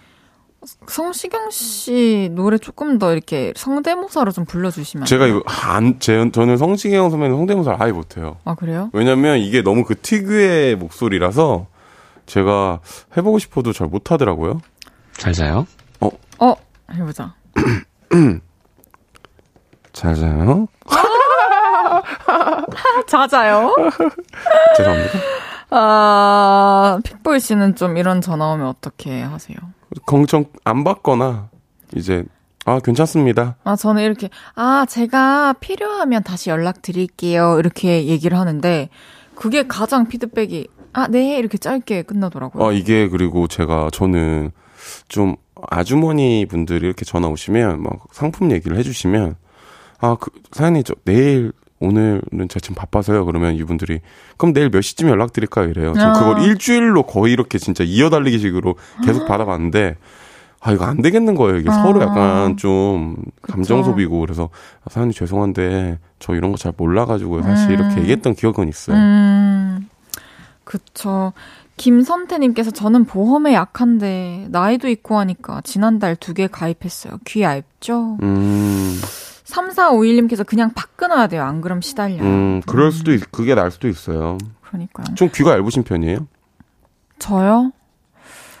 [SPEAKER 1] 성시경 씨 노래 조금 더 이렇게 성대모사로 좀 불러주시면 안
[SPEAKER 3] 제가? 이거 안 제, 저는 성시경 선배는 성대모사를 아예 못해요.
[SPEAKER 1] 아 그래요?
[SPEAKER 3] 왜냐면 이게 너무 그 특유의 목소리라서 제가 해보고 싶어도 잘 못하더라고요.
[SPEAKER 5] 잘 자요?
[SPEAKER 1] 어 해보자.
[SPEAKER 3] 잘 자요.
[SPEAKER 1] 자자요.
[SPEAKER 3] 죄송합니다.
[SPEAKER 1] 아 픽보이 씨는 좀 이런 전화 오면 어떻게 하세요?
[SPEAKER 3] 걱정 안 받거나 이제 아 괜찮습니다.
[SPEAKER 1] 아, 저는 이렇게, 아, 제가 필요하면 다시 연락드릴게요. 이렇게 얘기를 하는데, 그게 가장 피드백이, 아, 네. 이렇게 짧게 끝나더라고요.
[SPEAKER 3] 어 이게 그리고 제가 저는 좀 아주머니 분들이 이렇게 전화 오시면 막 상품 얘기를 해주시면 아 그 사장님 저 내일 오늘은 제가 지금 바빠서요 그러면 이분들이 그럼 내일 몇 시쯤 연락드릴까요 이래요. 전
[SPEAKER 1] 아.
[SPEAKER 3] 그걸 일주일로 거의 이렇게 진짜 이어달리기 식으로 계속 받아봤는데 아 이거 안 되겠는 거예요. 이게
[SPEAKER 1] 아.
[SPEAKER 3] 서로 약간 좀 감정
[SPEAKER 1] 그쵸.
[SPEAKER 3] 소비고 그래서 아, 사장님 죄송한데 저 이런 거 잘 몰라가지고 사실
[SPEAKER 1] 음.
[SPEAKER 3] 이렇게 얘기했던 기억은 있어요.
[SPEAKER 1] 음, 그쵸. 김선태님께서 저는 보험에 약한데, 나이도 있고 하니까 지난달 두 개 가입했어요. 귀 얇죠?
[SPEAKER 3] 음,
[SPEAKER 1] 3451님께서 그냥 팍 끊어야 돼요. 안 그럼 시달려요.
[SPEAKER 3] 음, 그럴 수도 있, 그게 날 수도 있어요.
[SPEAKER 1] 그러니까요.
[SPEAKER 3] 좀 귀가 얇으신 편이에요?
[SPEAKER 1] 저요?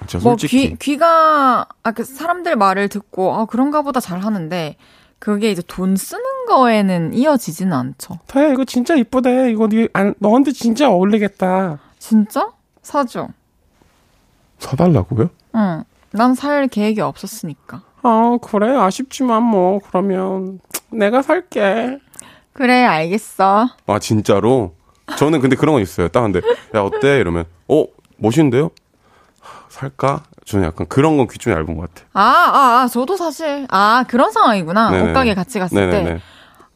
[SPEAKER 3] 진짜
[SPEAKER 1] 뭐
[SPEAKER 3] 솔직히.
[SPEAKER 1] 귀, 귀가 아 그 사람들 말을 듣고 아 그런가 보다 잘 하는데 그게 이제 돈 쓰는 거에는 이어지지는 않죠.
[SPEAKER 3] 다야 이거 진짜 이쁘대. 이거 니 안, 너한테 진짜 어울리겠다.
[SPEAKER 1] 진짜? 사줘.
[SPEAKER 3] 사달라고요?
[SPEAKER 1] 응. 난 살 계획이 없었으니까.
[SPEAKER 3] 아 그래 아쉽지만 뭐 그러면 내가 살게.
[SPEAKER 1] 그래 알겠어.
[SPEAKER 3] 아 진짜로? 저는 근데 그런 거 있어요. 딱 근데 야 어때? 이러면 어 멋있는데요? 하, 살까? 저는 약간 그런 건 귀 좀 얇은 것 같아.
[SPEAKER 1] 아, 아, 아, 저도 사실 아 그런 상황이구나.
[SPEAKER 3] 네네네.
[SPEAKER 1] 옷가게 같이 갔을 때.
[SPEAKER 3] 네네네.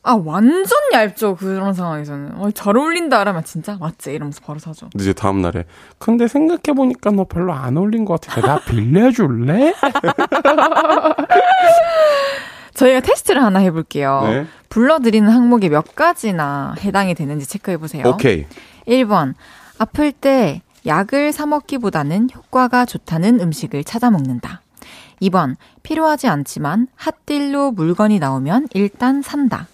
[SPEAKER 1] 아 완전 얇죠 그런 상황에서는. 어, 잘 어울린다 이러면 진짜 맞지 이러면서 바로 사죠.
[SPEAKER 3] 이제 다음 날에 근데 생각해 보니까 너 별로 안 어울린 것 같아. 나 빌려줄래?
[SPEAKER 1] 저희가 테스트를 하나 해볼게요.
[SPEAKER 3] 네.
[SPEAKER 1] 불러드리는 항목이 몇 가지나 해당이 되는지 체크해 보세요.
[SPEAKER 3] 오케이.
[SPEAKER 1] 1번. 아플 때 약을 사 먹기보다는 효과가 좋다는 음식을 찾아 먹는다. 2번. 필요하지 않지만 핫딜로 물건이 나오면 일단 산다.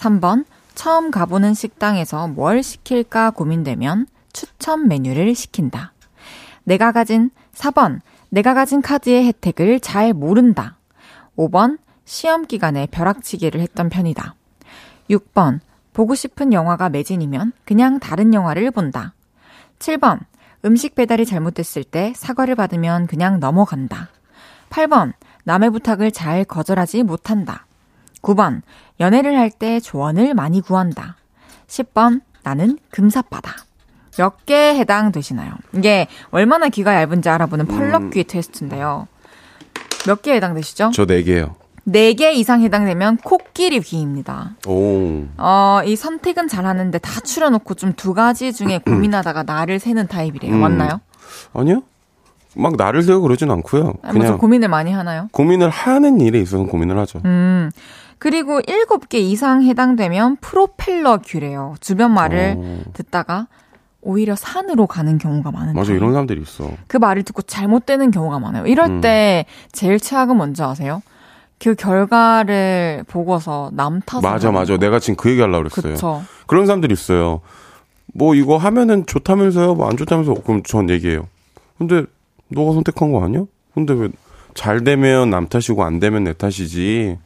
[SPEAKER 1] 3번. 처음 가보는 식당에서 뭘 시킬까 고민되면 추천 메뉴를 시킨다. 내가 가진 4번. 내가 가진 카드의 혜택을 잘 모른다. 5번. 시험 기간에 벼락치기를 했던 편이다. 6번. 보고 싶은 영화가 매진이면 그냥 다른 영화를 본다. 7번. 음식 배달이 잘못됐을 때 사과를 받으면 그냥 넘어간다. 8번. 남의 부탁을 잘 거절하지 못한다. 9번. 연애를 할 때 조언을 많이 구한다. 10번. 나는 금사빠다. 몇 개 해당되시나요? 이게 얼마나 귀가 얇은지 알아보는 펄럭귀 테스트인데요. 몇 개 해당되시죠?
[SPEAKER 3] 저네 개요.
[SPEAKER 1] 4개 이상 해당되면 코끼리 귀입니다.
[SPEAKER 3] 오.
[SPEAKER 1] 어, 이 선택은 잘하는데 다 추려놓고 좀 두 가지 중에 고민하다가 나를 세는 타입이래요.
[SPEAKER 3] 음.
[SPEAKER 1] 맞나요?
[SPEAKER 3] 아니요. 막 나를 세우고 그러진 않고요.
[SPEAKER 1] 좀
[SPEAKER 3] 그냥
[SPEAKER 1] 고민을 많이 하나요?
[SPEAKER 3] 고민을 하는 일에 있어서 고민을 하죠.
[SPEAKER 1] 음. 그리고 7개 이상 해당되면 프로펠러 귀래요. 주변 말을
[SPEAKER 3] 어.
[SPEAKER 1] 듣다가 오히려 산으로 가는 경우가 많은
[SPEAKER 3] 맞아. 이런 사람들이 있어.
[SPEAKER 1] 그 말을 듣고 잘못되는 경우가 많아요. 이럴
[SPEAKER 3] 음.
[SPEAKER 1] 때 제일 최악은 뭔지 아세요? 그 결과를 보고서 남 탓을
[SPEAKER 3] 맞아 맞아.
[SPEAKER 1] 거.
[SPEAKER 3] 내가 지금 그 얘기 하려고 그랬어요.
[SPEAKER 1] 그쵸.
[SPEAKER 3] 그런 사람들이 있어요. 뭐 이거 하면은 좋다면서요? 뭐 안 좋다면서 그럼 전 얘기해요. 근데 너가 선택한 거 아니야? 근데 왜 잘 되면 남 탓이고 안 되면 내 탓이지.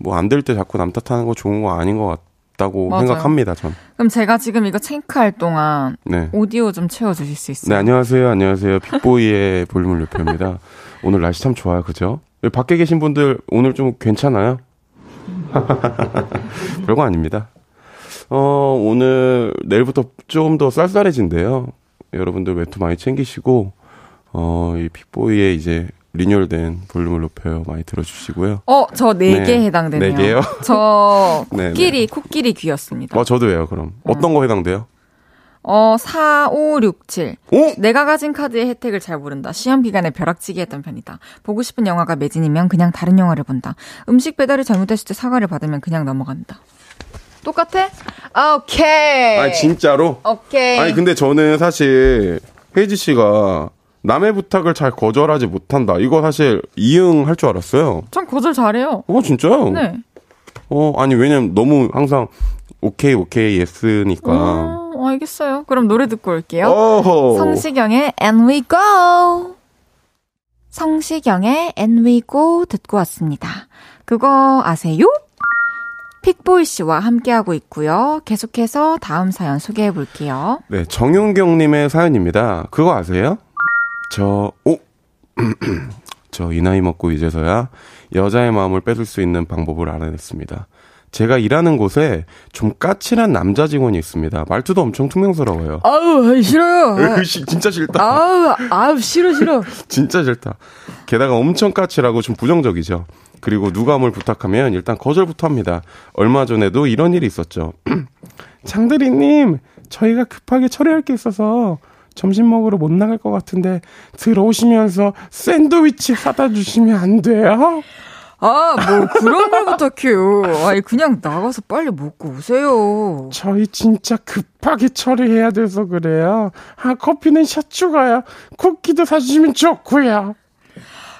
[SPEAKER 3] 뭐 안 될 때 자꾸 남 탓하는 거 좋은 거 아닌 것 같다고
[SPEAKER 1] 맞아요.
[SPEAKER 3] 생각합니다. 전.
[SPEAKER 1] 그럼 제가 지금 이거 체크할 동안
[SPEAKER 3] 네.
[SPEAKER 1] 오디오 좀 채워주실 수 있어요?
[SPEAKER 3] 네 안녕하세요 안녕하세요 빅보이의 볼륨을 높여입니다. 오늘 날씨 참 좋아요, 그죠? 밖에 계신 분들 오늘 좀 괜찮아요? 별거 아닙니다. 어, 오늘 내일부터 좀 더 쌀쌀해진대요. 여러분들 외투 많이 챙기시고 어, 이 픽보이의 이제 리뉴얼된 볼륨을 높여요. 많이 들어주시고요.
[SPEAKER 1] 어, 저네개
[SPEAKER 3] 네.
[SPEAKER 1] 해당되네요.
[SPEAKER 3] 네 개요?
[SPEAKER 1] 저
[SPEAKER 3] 네,
[SPEAKER 1] 코끼리, 코끼리 귀였습니다.
[SPEAKER 3] 어, 저도예요, 그럼. 어떤 거 해당돼요?
[SPEAKER 1] 어, 4567.
[SPEAKER 3] 오!
[SPEAKER 1] 내가 가진 카드의 혜택을 잘 모른다. 시험 기간에 벼락치기 했던 편이다. 보고 싶은 영화가 매진이면 그냥 다른 영화를 본다. 음식 배달이 잘못됐을 때 사과를 받으면 그냥 넘어간다. 똑같아? 오케이.
[SPEAKER 3] 아니, 진짜로?
[SPEAKER 1] 오케이.
[SPEAKER 3] 아니, 근데 저는 사실, 헤이지 씨가 남의 부탁을 잘 거절하지 못한다. 이거 사실 이응 할 줄 알았어요.
[SPEAKER 1] 전 거절 잘해요.
[SPEAKER 3] 어, 진짜요?
[SPEAKER 1] 네.
[SPEAKER 3] 어, 아니, 왜냐면 너무 항상, 오케이, 오케이, 예스니까.
[SPEAKER 1] 어, 알겠어요. 그럼 노래 듣고 올게요.
[SPEAKER 3] 어허.
[SPEAKER 1] 성시경의 And We Go. 성시경의 And We Go 듣고 왔습니다. 그거 아세요? 픽보이 씨와 함께하고 있고요. 계속해서 다음 사연 소개해 볼게요.
[SPEAKER 3] 네, 정용경님의 사연입니다. 그거 아세요? 저, 오! 저 이 나이 먹고 이제서야 여자의 마음을 뺏을 수 있는 방법을 알아냈습니다. 제가 일하는 곳에 좀 까칠한 남자 직원이 있습니다. 말투도 엄청 퉁명스러워요.
[SPEAKER 1] 아우, 싫어요.
[SPEAKER 3] 으이씨, 진짜 싫다.
[SPEAKER 1] 아우, 아우, 싫어, 싫어.
[SPEAKER 3] 진짜 싫다. 게다가 엄청 까칠하고 좀 부정적이죠. 그리고 누가 뭘 부탁하면 일단 거절부터 합니다. 얼마 전에도 이런 일이 있었죠. 장대리님, 저희가 급하게 처리할 게 있어서 점심 먹으러 못 나갈 것 같은데 들어오시면서 샌드위치 사다 주시면 안 돼요?
[SPEAKER 1] 아, 뭐 그런 걸 부탁해요. 아니, 그냥 나가서 빨리 먹고 오세요.
[SPEAKER 3] 저희 진짜 급하게 처리해야 돼서 그래요. 아, 커피는 샷 추가요. 쿠키도 사주시면 좋고요.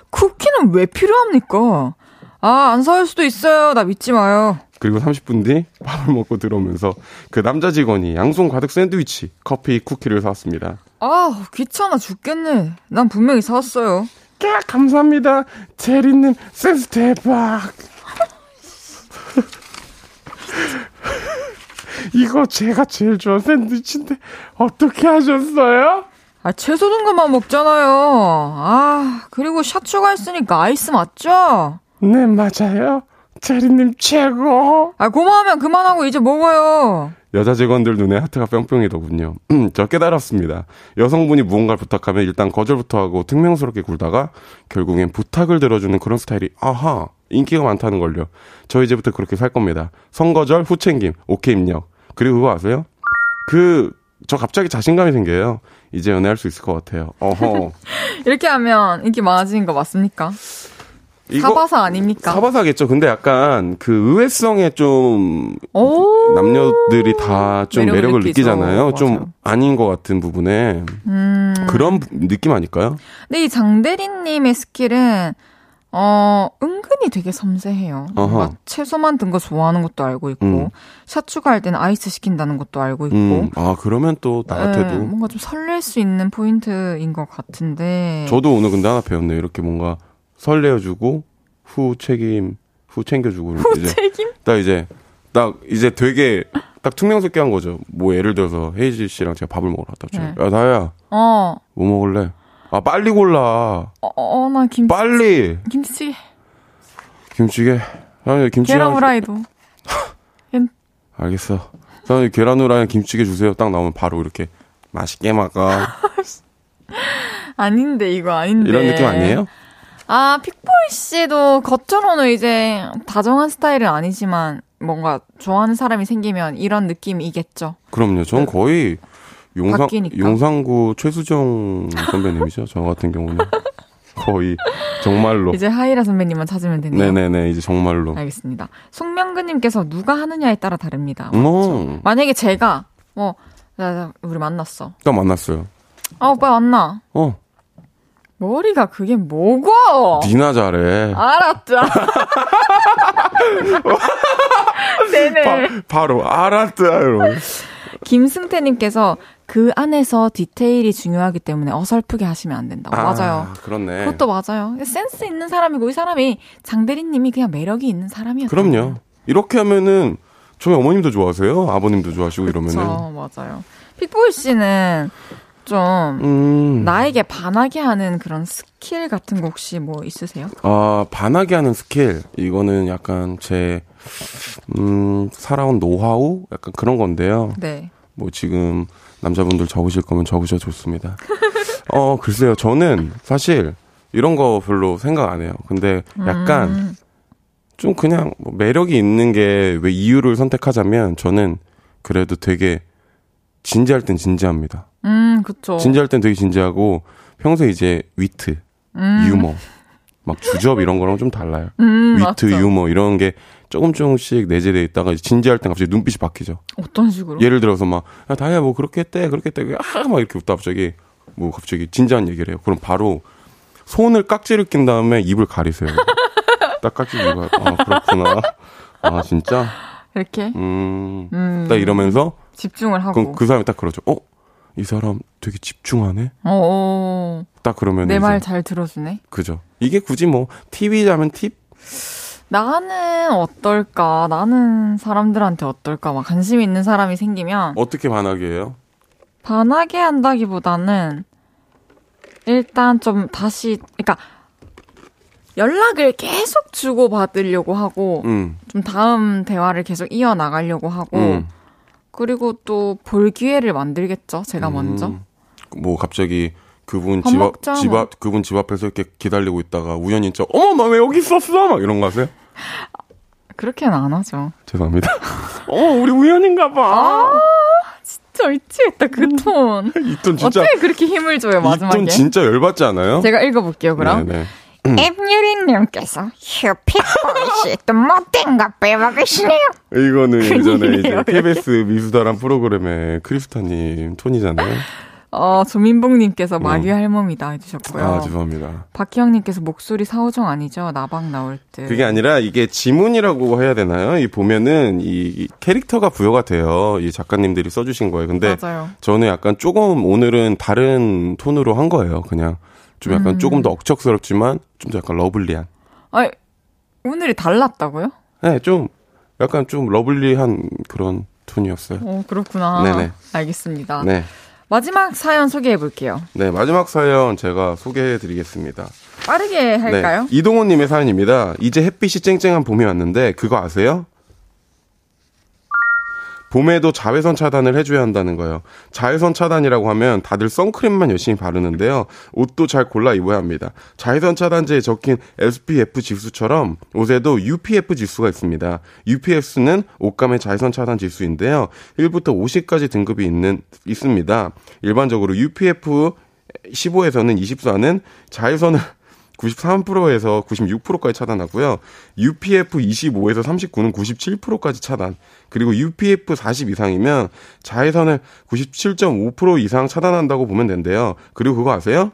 [SPEAKER 1] 쿠키는 왜 필요합니까? 아, 안 사올 수도 있어요. 나 믿지 마요.
[SPEAKER 3] 그리고 30분 뒤 밥을 먹고 들어오면서 그 남자 직원이 양손 가득 샌드위치, 커피, 쿠키를 사왔습니다.
[SPEAKER 1] 아, 귀찮아 죽겠네. 난 분명히 사왔어요.
[SPEAKER 3] 야, 감사합니다. 대리님, 센스 대박. 이거 제가 제일 좋아하는 샌드위치인데, 어떻게 하셨어요?
[SPEAKER 1] 아, 채소 든 것만 먹잖아요. 아, 그리고 샷 추가했으니까 아이스 맞죠?
[SPEAKER 3] 네, 맞아요. 대리님 최고.
[SPEAKER 1] 아, 고마우면 그만하고 이제 먹어요.
[SPEAKER 3] 여자 직원들 눈에 하트가 뿅뿅이더군요. 음, 저 깨달았습니다. 여성분이 무언가를 부탁하면 일단 거절부터 하고 퉁명스럽게 굴다가 결국엔 부탁을 들어주는 그런 스타일이 아하 인기가 많다는 걸요. 저 이제부터 그렇게 살 겁니다. 선거절 후챙김 오케이 입력. 그리고 그거 아세요? 그 저 갑자기 자신감이 생겨요. 이제 연애할 수 있을 것 같아요. 어허.
[SPEAKER 1] 이렇게 하면 인기 많아지는 거 맞습니까? 사바사 아닙니까?
[SPEAKER 3] 사바사겠죠. 근데 약간 그 의외성에 좀
[SPEAKER 1] 오.
[SPEAKER 3] 남녀들이 다 좀
[SPEAKER 1] 매력을
[SPEAKER 3] 매력을. 느끼잖아요. 좀. 아닌 것 같은 부분에
[SPEAKER 1] 음.
[SPEAKER 3] 그런 부- 느낌 아닐까요?
[SPEAKER 1] 근데 이 장대리님의 스킬은 어 은근히 되게 섬세해요. 뭔가 채소 많이 든 거 좋아하는 것도 알고 있고
[SPEAKER 3] 음.
[SPEAKER 1] 샷 추가할 때는 아이스 시킨다는 것도 알고 있고
[SPEAKER 3] 음, 아 그러면 또나
[SPEAKER 1] 네,
[SPEAKER 3] 같아도
[SPEAKER 1] 뭔가 좀 설렐 수 있는 포인트인 것 같은데
[SPEAKER 3] 저도 오늘 근데 하나 배웠네요. 이렇게 뭔가 설레어주고 후 책임 후 챙겨주고 이렇게 이제
[SPEAKER 1] 책임?
[SPEAKER 3] 딱 이제 딱 이제 되게 딱 퉁명스럽게 한 거죠. 뭐 예를 들어서 헤이지 씨랑 제가 밥을 먹으러 갔다 왔죠.
[SPEAKER 1] 네.
[SPEAKER 3] 야 나야
[SPEAKER 1] 어,
[SPEAKER 3] 뭐 먹을래? 아 빨리 골라.
[SPEAKER 1] 어, 어, 나 김,
[SPEAKER 3] 빨리
[SPEAKER 1] 김치찌개,
[SPEAKER 3] 김치게. 사장님 김치랑
[SPEAKER 1] 계란 후라이도.
[SPEAKER 3] 알겠어. 사장님 계란 후라이 김치게 주세요. 딱 나오면 바로 이렇게 맛있게 먹어.
[SPEAKER 1] 아닌데 이거 아닌데.
[SPEAKER 3] 이런 느낌 아니에요?
[SPEAKER 1] 아 픽보이 씨도 겉으로는 이제 다정한 스타일은 아니지만 뭔가 좋아하는 사람이 생기면 이런 느낌이겠죠.
[SPEAKER 3] 그럼요. 전 거의 용상,
[SPEAKER 1] 네. 바뀌니까.
[SPEAKER 3] 용상구 최수정 선배님이죠. 저 같은 경우는. 거의 정말로.
[SPEAKER 1] 이제 하이라 선배님만 찾으면 되네요.
[SPEAKER 3] 네네네. 이제 정말로.
[SPEAKER 1] 알겠습니다. 송명근님께서 누가 하느냐에 따라 다릅니다.
[SPEAKER 3] 어.
[SPEAKER 1] 만약에 제가 뭐 나, 나, 우리 만났어.
[SPEAKER 3] 딱 만났어요.
[SPEAKER 1] 아 오빠 만나.
[SPEAKER 3] 어.
[SPEAKER 1] 머리가 그게 뭐고?
[SPEAKER 3] 니나 잘해.
[SPEAKER 1] 알았다. 네네.
[SPEAKER 3] 바, 바로 알았어요.
[SPEAKER 1] 김승태님께서 그 안에서 디테일이 중요하기 때문에 어설프게 하시면 안 된다고. 맞아요.
[SPEAKER 3] 그렇네.
[SPEAKER 1] 그것도 맞아요. 센스 있는 사람이고 이 사람이 장대리님이 그냥 매력이 있는 사람이었어요.
[SPEAKER 3] 그럼요. 이렇게 하면은 저희 어머님도 좋아하세요. 아버님도 좋아하시고 이러면은.
[SPEAKER 1] 맞아요. 픽보이 씨는 좀
[SPEAKER 3] 음.
[SPEAKER 1] 나에게 반하게 하는 그런 스킬 같은 거 혹시 뭐 있으세요?
[SPEAKER 3] 아, 반하게 하는 스킬. 이거는 약간 제, 음, 살아온 노하우? 약간 그런 건데요.
[SPEAKER 1] 네.
[SPEAKER 3] 뭐 지금 남자분들 적으실 거면 적으셔도 좋습니다. 어, 글쎄요. 저는 사실 이런 거 별로 생각 안 해요. 근데 약간
[SPEAKER 1] 음.
[SPEAKER 3] 좀 그냥 뭐 매력이 있는 게 왜 이유를 선택하자면 저는 그래도 되게 진지할 땐 진지합니다.
[SPEAKER 1] 음, 그쵸.
[SPEAKER 3] 진지할 땐 되게 진지하고 평소에 이제 위트,
[SPEAKER 1] 음.
[SPEAKER 3] 유머, 막 주접 이런 거랑 좀 달라요.
[SPEAKER 1] 음,
[SPEAKER 3] 위트,
[SPEAKER 1] 맞죠.
[SPEAKER 3] 유머 이런 게 조금 조금씩 내재돼 있다가 진지할 땐 갑자기 눈빛이 바뀌죠.
[SPEAKER 1] 어떤 식으로?
[SPEAKER 3] 예를 들어서 막, 야, 다이야, 뭐, 그렇게 했대, 그렇게 했대, 아, 막 이렇게 웃다 갑자기, 뭐, 갑자기 진지한 얘기를 해요. 그럼 바로 손을 깍지를 낀 다음에 입을 가리세요. 딱 깍지를 입어요. 아, 그렇구나. 아, 진짜?
[SPEAKER 1] 이렇게
[SPEAKER 3] 음.
[SPEAKER 1] 음.
[SPEAKER 3] 딱 이러면서,
[SPEAKER 1] 집중을 하고.
[SPEAKER 3] 그럼 그 사람이 딱 그러죠. 어? 이 사람 되게 집중하네?
[SPEAKER 1] 어, 어.
[SPEAKER 3] 딱 그러면.
[SPEAKER 1] 내 말 잘 들어주네.
[SPEAKER 3] 그죠. 이게 굳이 뭐, 팁이자면 팁?
[SPEAKER 1] 나는 어떨까? 나는 사람들한테 어떨까? 막 관심 있는 사람이 생기면
[SPEAKER 3] 어떻게 반하게 해요?
[SPEAKER 1] 반하게 한다기보다는 일단 좀 다시 그러니까 연락을 계속 주고 받으려고 하고
[SPEAKER 3] 음.
[SPEAKER 1] 좀 다음 대화를 계속 이어 나가려고 하고
[SPEAKER 3] 음.
[SPEAKER 1] 그리고 또 볼 기회를 만들겠죠. 제가 먼저.
[SPEAKER 3] 음. 뭐 갑자기 그분 밥집 앞,
[SPEAKER 1] 먹자,
[SPEAKER 3] 집
[SPEAKER 1] 뭐.
[SPEAKER 3] 앞, 그분 집 앞에서 이렇게 기다리고 있다가 우연히 저, 어머, 나 왜 여기 있었어? 막 이런 거 하세요?
[SPEAKER 1] 그렇게는 안 하죠.
[SPEAKER 3] 죄송합니다. 어머, 우리 우연인가 봐.
[SPEAKER 1] 진짜 미치겠다 그 톤.
[SPEAKER 3] 이돈 진짜,
[SPEAKER 1] 어떻게 그렇게 힘을 줘요
[SPEAKER 3] 이
[SPEAKER 1] 마지막에?
[SPEAKER 3] 돈 진짜 열받지 않아요?
[SPEAKER 1] 제가 읽어볼게요 그럼.
[SPEAKER 3] 네네.
[SPEAKER 5] 앱유리님께서 휴픽보이씨 또 못된 거 빼먹으시네요.
[SPEAKER 3] 이거는 예전에 이제 KBS 미수다란 프로그램의 크리스타님 톤이잖아요.
[SPEAKER 1] 어 조민봉님께서 마귀 할멈이다 해주셨고요.
[SPEAKER 3] 음. 아, 죄송합니다.
[SPEAKER 1] 박희영님께서 목소리 사오정 아니죠? 나방 나올 때.
[SPEAKER 3] 그게 아니라 이게 지문이라고 해야 되나요? 이 보면은 이 캐릭터가 부여가 돼요. 이 작가님들이 써주신 거예요. 근데
[SPEAKER 1] 맞아요.
[SPEAKER 3] 저는 약간 조금 오늘은 다른 톤으로 한 거예요. 그냥 좀 약간
[SPEAKER 1] 음.
[SPEAKER 3] 조금 더 억척스럽지만 좀 더 약간 lovely한.
[SPEAKER 1] 아니 오늘이 달랐다고요?
[SPEAKER 3] 네, 좀 약간 좀 lovely한 그런 톤이었어요.
[SPEAKER 1] 어 그렇구나.
[SPEAKER 3] 네네.
[SPEAKER 1] 알겠습니다.
[SPEAKER 3] 네.
[SPEAKER 1] 마지막 사연 소개해 볼게요.
[SPEAKER 3] 네, 마지막 사연 제가 소개해 드리겠습니다.
[SPEAKER 1] 빠르게 할까요?
[SPEAKER 3] 네, 이동호님의 사연입니다. 이제 햇빛이 쨍쨍한 봄이 왔는데 그거 아세요? 봄에도 자외선 차단을 해줘야 한다는 거예요. 자외선 차단이라고 하면 다들 선크림만 열심히 바르는데요. 옷도 잘 골라 입어야 합니다. 자외선 차단제에 적힌 SPF 지수처럼 옷에도 UPF 지수가 있습니다. UPF는 옷감의 자외선 차단 지수인데요. 1부터 50까지 등급이 있는 있습니다. 일반적으로 UPF 15에서는 24는 자외선을 93%에서 96%까지 차단하고요. UPF 25에서 39는 97%까지 차단. 그리고 UPF 40 이상이면 자외선을 97.5% 이상 차단한다고 보면 된대요. 그리고 그거 아세요?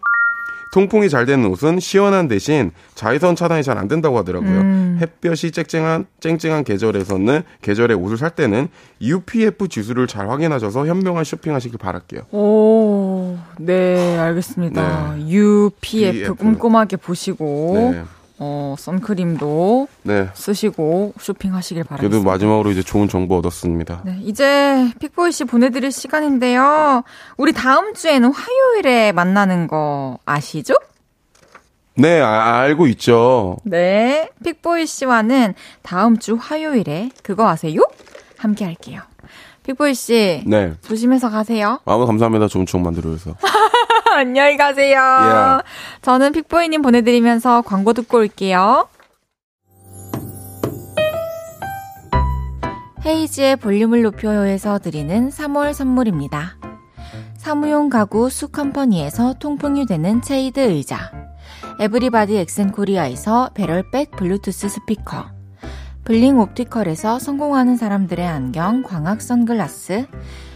[SPEAKER 3] 통풍이 잘 되는 옷은 시원한 대신 자외선 차단이 잘 안 된다고 하더라고요. 햇볕이 쨍쨍한 쨍쨍한 계절에서는 계절에 옷을 살 때는 UPF 지수를 잘 확인하셔서 현명한 쇼핑하시길 바랄게요.
[SPEAKER 1] 오, 네, 알겠습니다. UPF
[SPEAKER 3] PF.
[SPEAKER 1] 꼼꼼하게 보시고,
[SPEAKER 3] 네.
[SPEAKER 1] 어, 선크림도
[SPEAKER 3] 네.
[SPEAKER 1] 쓰시고 쇼핑하시길
[SPEAKER 3] 그래도
[SPEAKER 1] 바랍니다.
[SPEAKER 3] 마지막으로 이제 좋은 정보 얻었습니다.
[SPEAKER 1] 네, 이제 픽보이 씨 보내드릴 시간인데요. 우리 다음 주에는 화요일에 만나는 거 아시죠?
[SPEAKER 3] 네, 아- 알고 있죠.
[SPEAKER 1] 네, 픽보이 씨와는 다음 주 화요일에 그거 아세요? 함께 할게요. 픽보이 씨,
[SPEAKER 3] 네.
[SPEAKER 1] 조심해서 가세요.
[SPEAKER 3] 아무 감사합니다. 좋은 추억 만들어줘서.
[SPEAKER 1] 안녕히 가세요.
[SPEAKER 3] Yeah.
[SPEAKER 1] 저는 픽보이님 보내드리면서 광고 듣고 올게요. 헤이지의 볼륨을 높여요에서 드리는 3월 선물입니다. 사무용 가구 수컴퍼니에서 통풍이 되는 체이드 의자 에브리바디 엑센코리아에서 배럴백 블루투스 스피커 블링 옵티컬에서 성공하는 사람들의 안경 광학 선글라스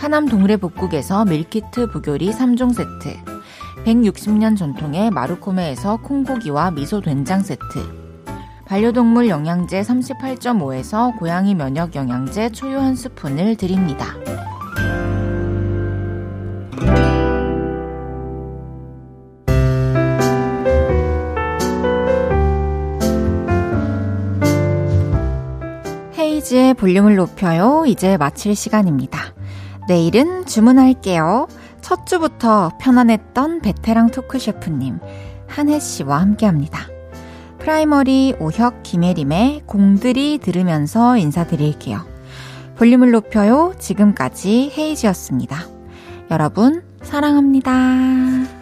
[SPEAKER 1] 하남 동래 북국에서 밀키트 부교리 3종 세트 160년 전통의 마루코메에서 콩고기와 미소 된장 세트 반려동물 영양제 38.5에서 고양이 면역 영양제 초유 한 스푼을 드립니다. 헤이즈의 볼륨을 높여요. 이제 마칠 시간입니다. 내일은 주문할게요. 첫 주부터 편안했던 베테랑 토크 셰프님, 한해 씨와 함께 합니다. 프라이머리 오혁 김예림의 공드리 들으면서 인사드릴게요. 볼륨을 높여요. 지금까지 헤이즈였습니다. 여러분, 사랑합니다.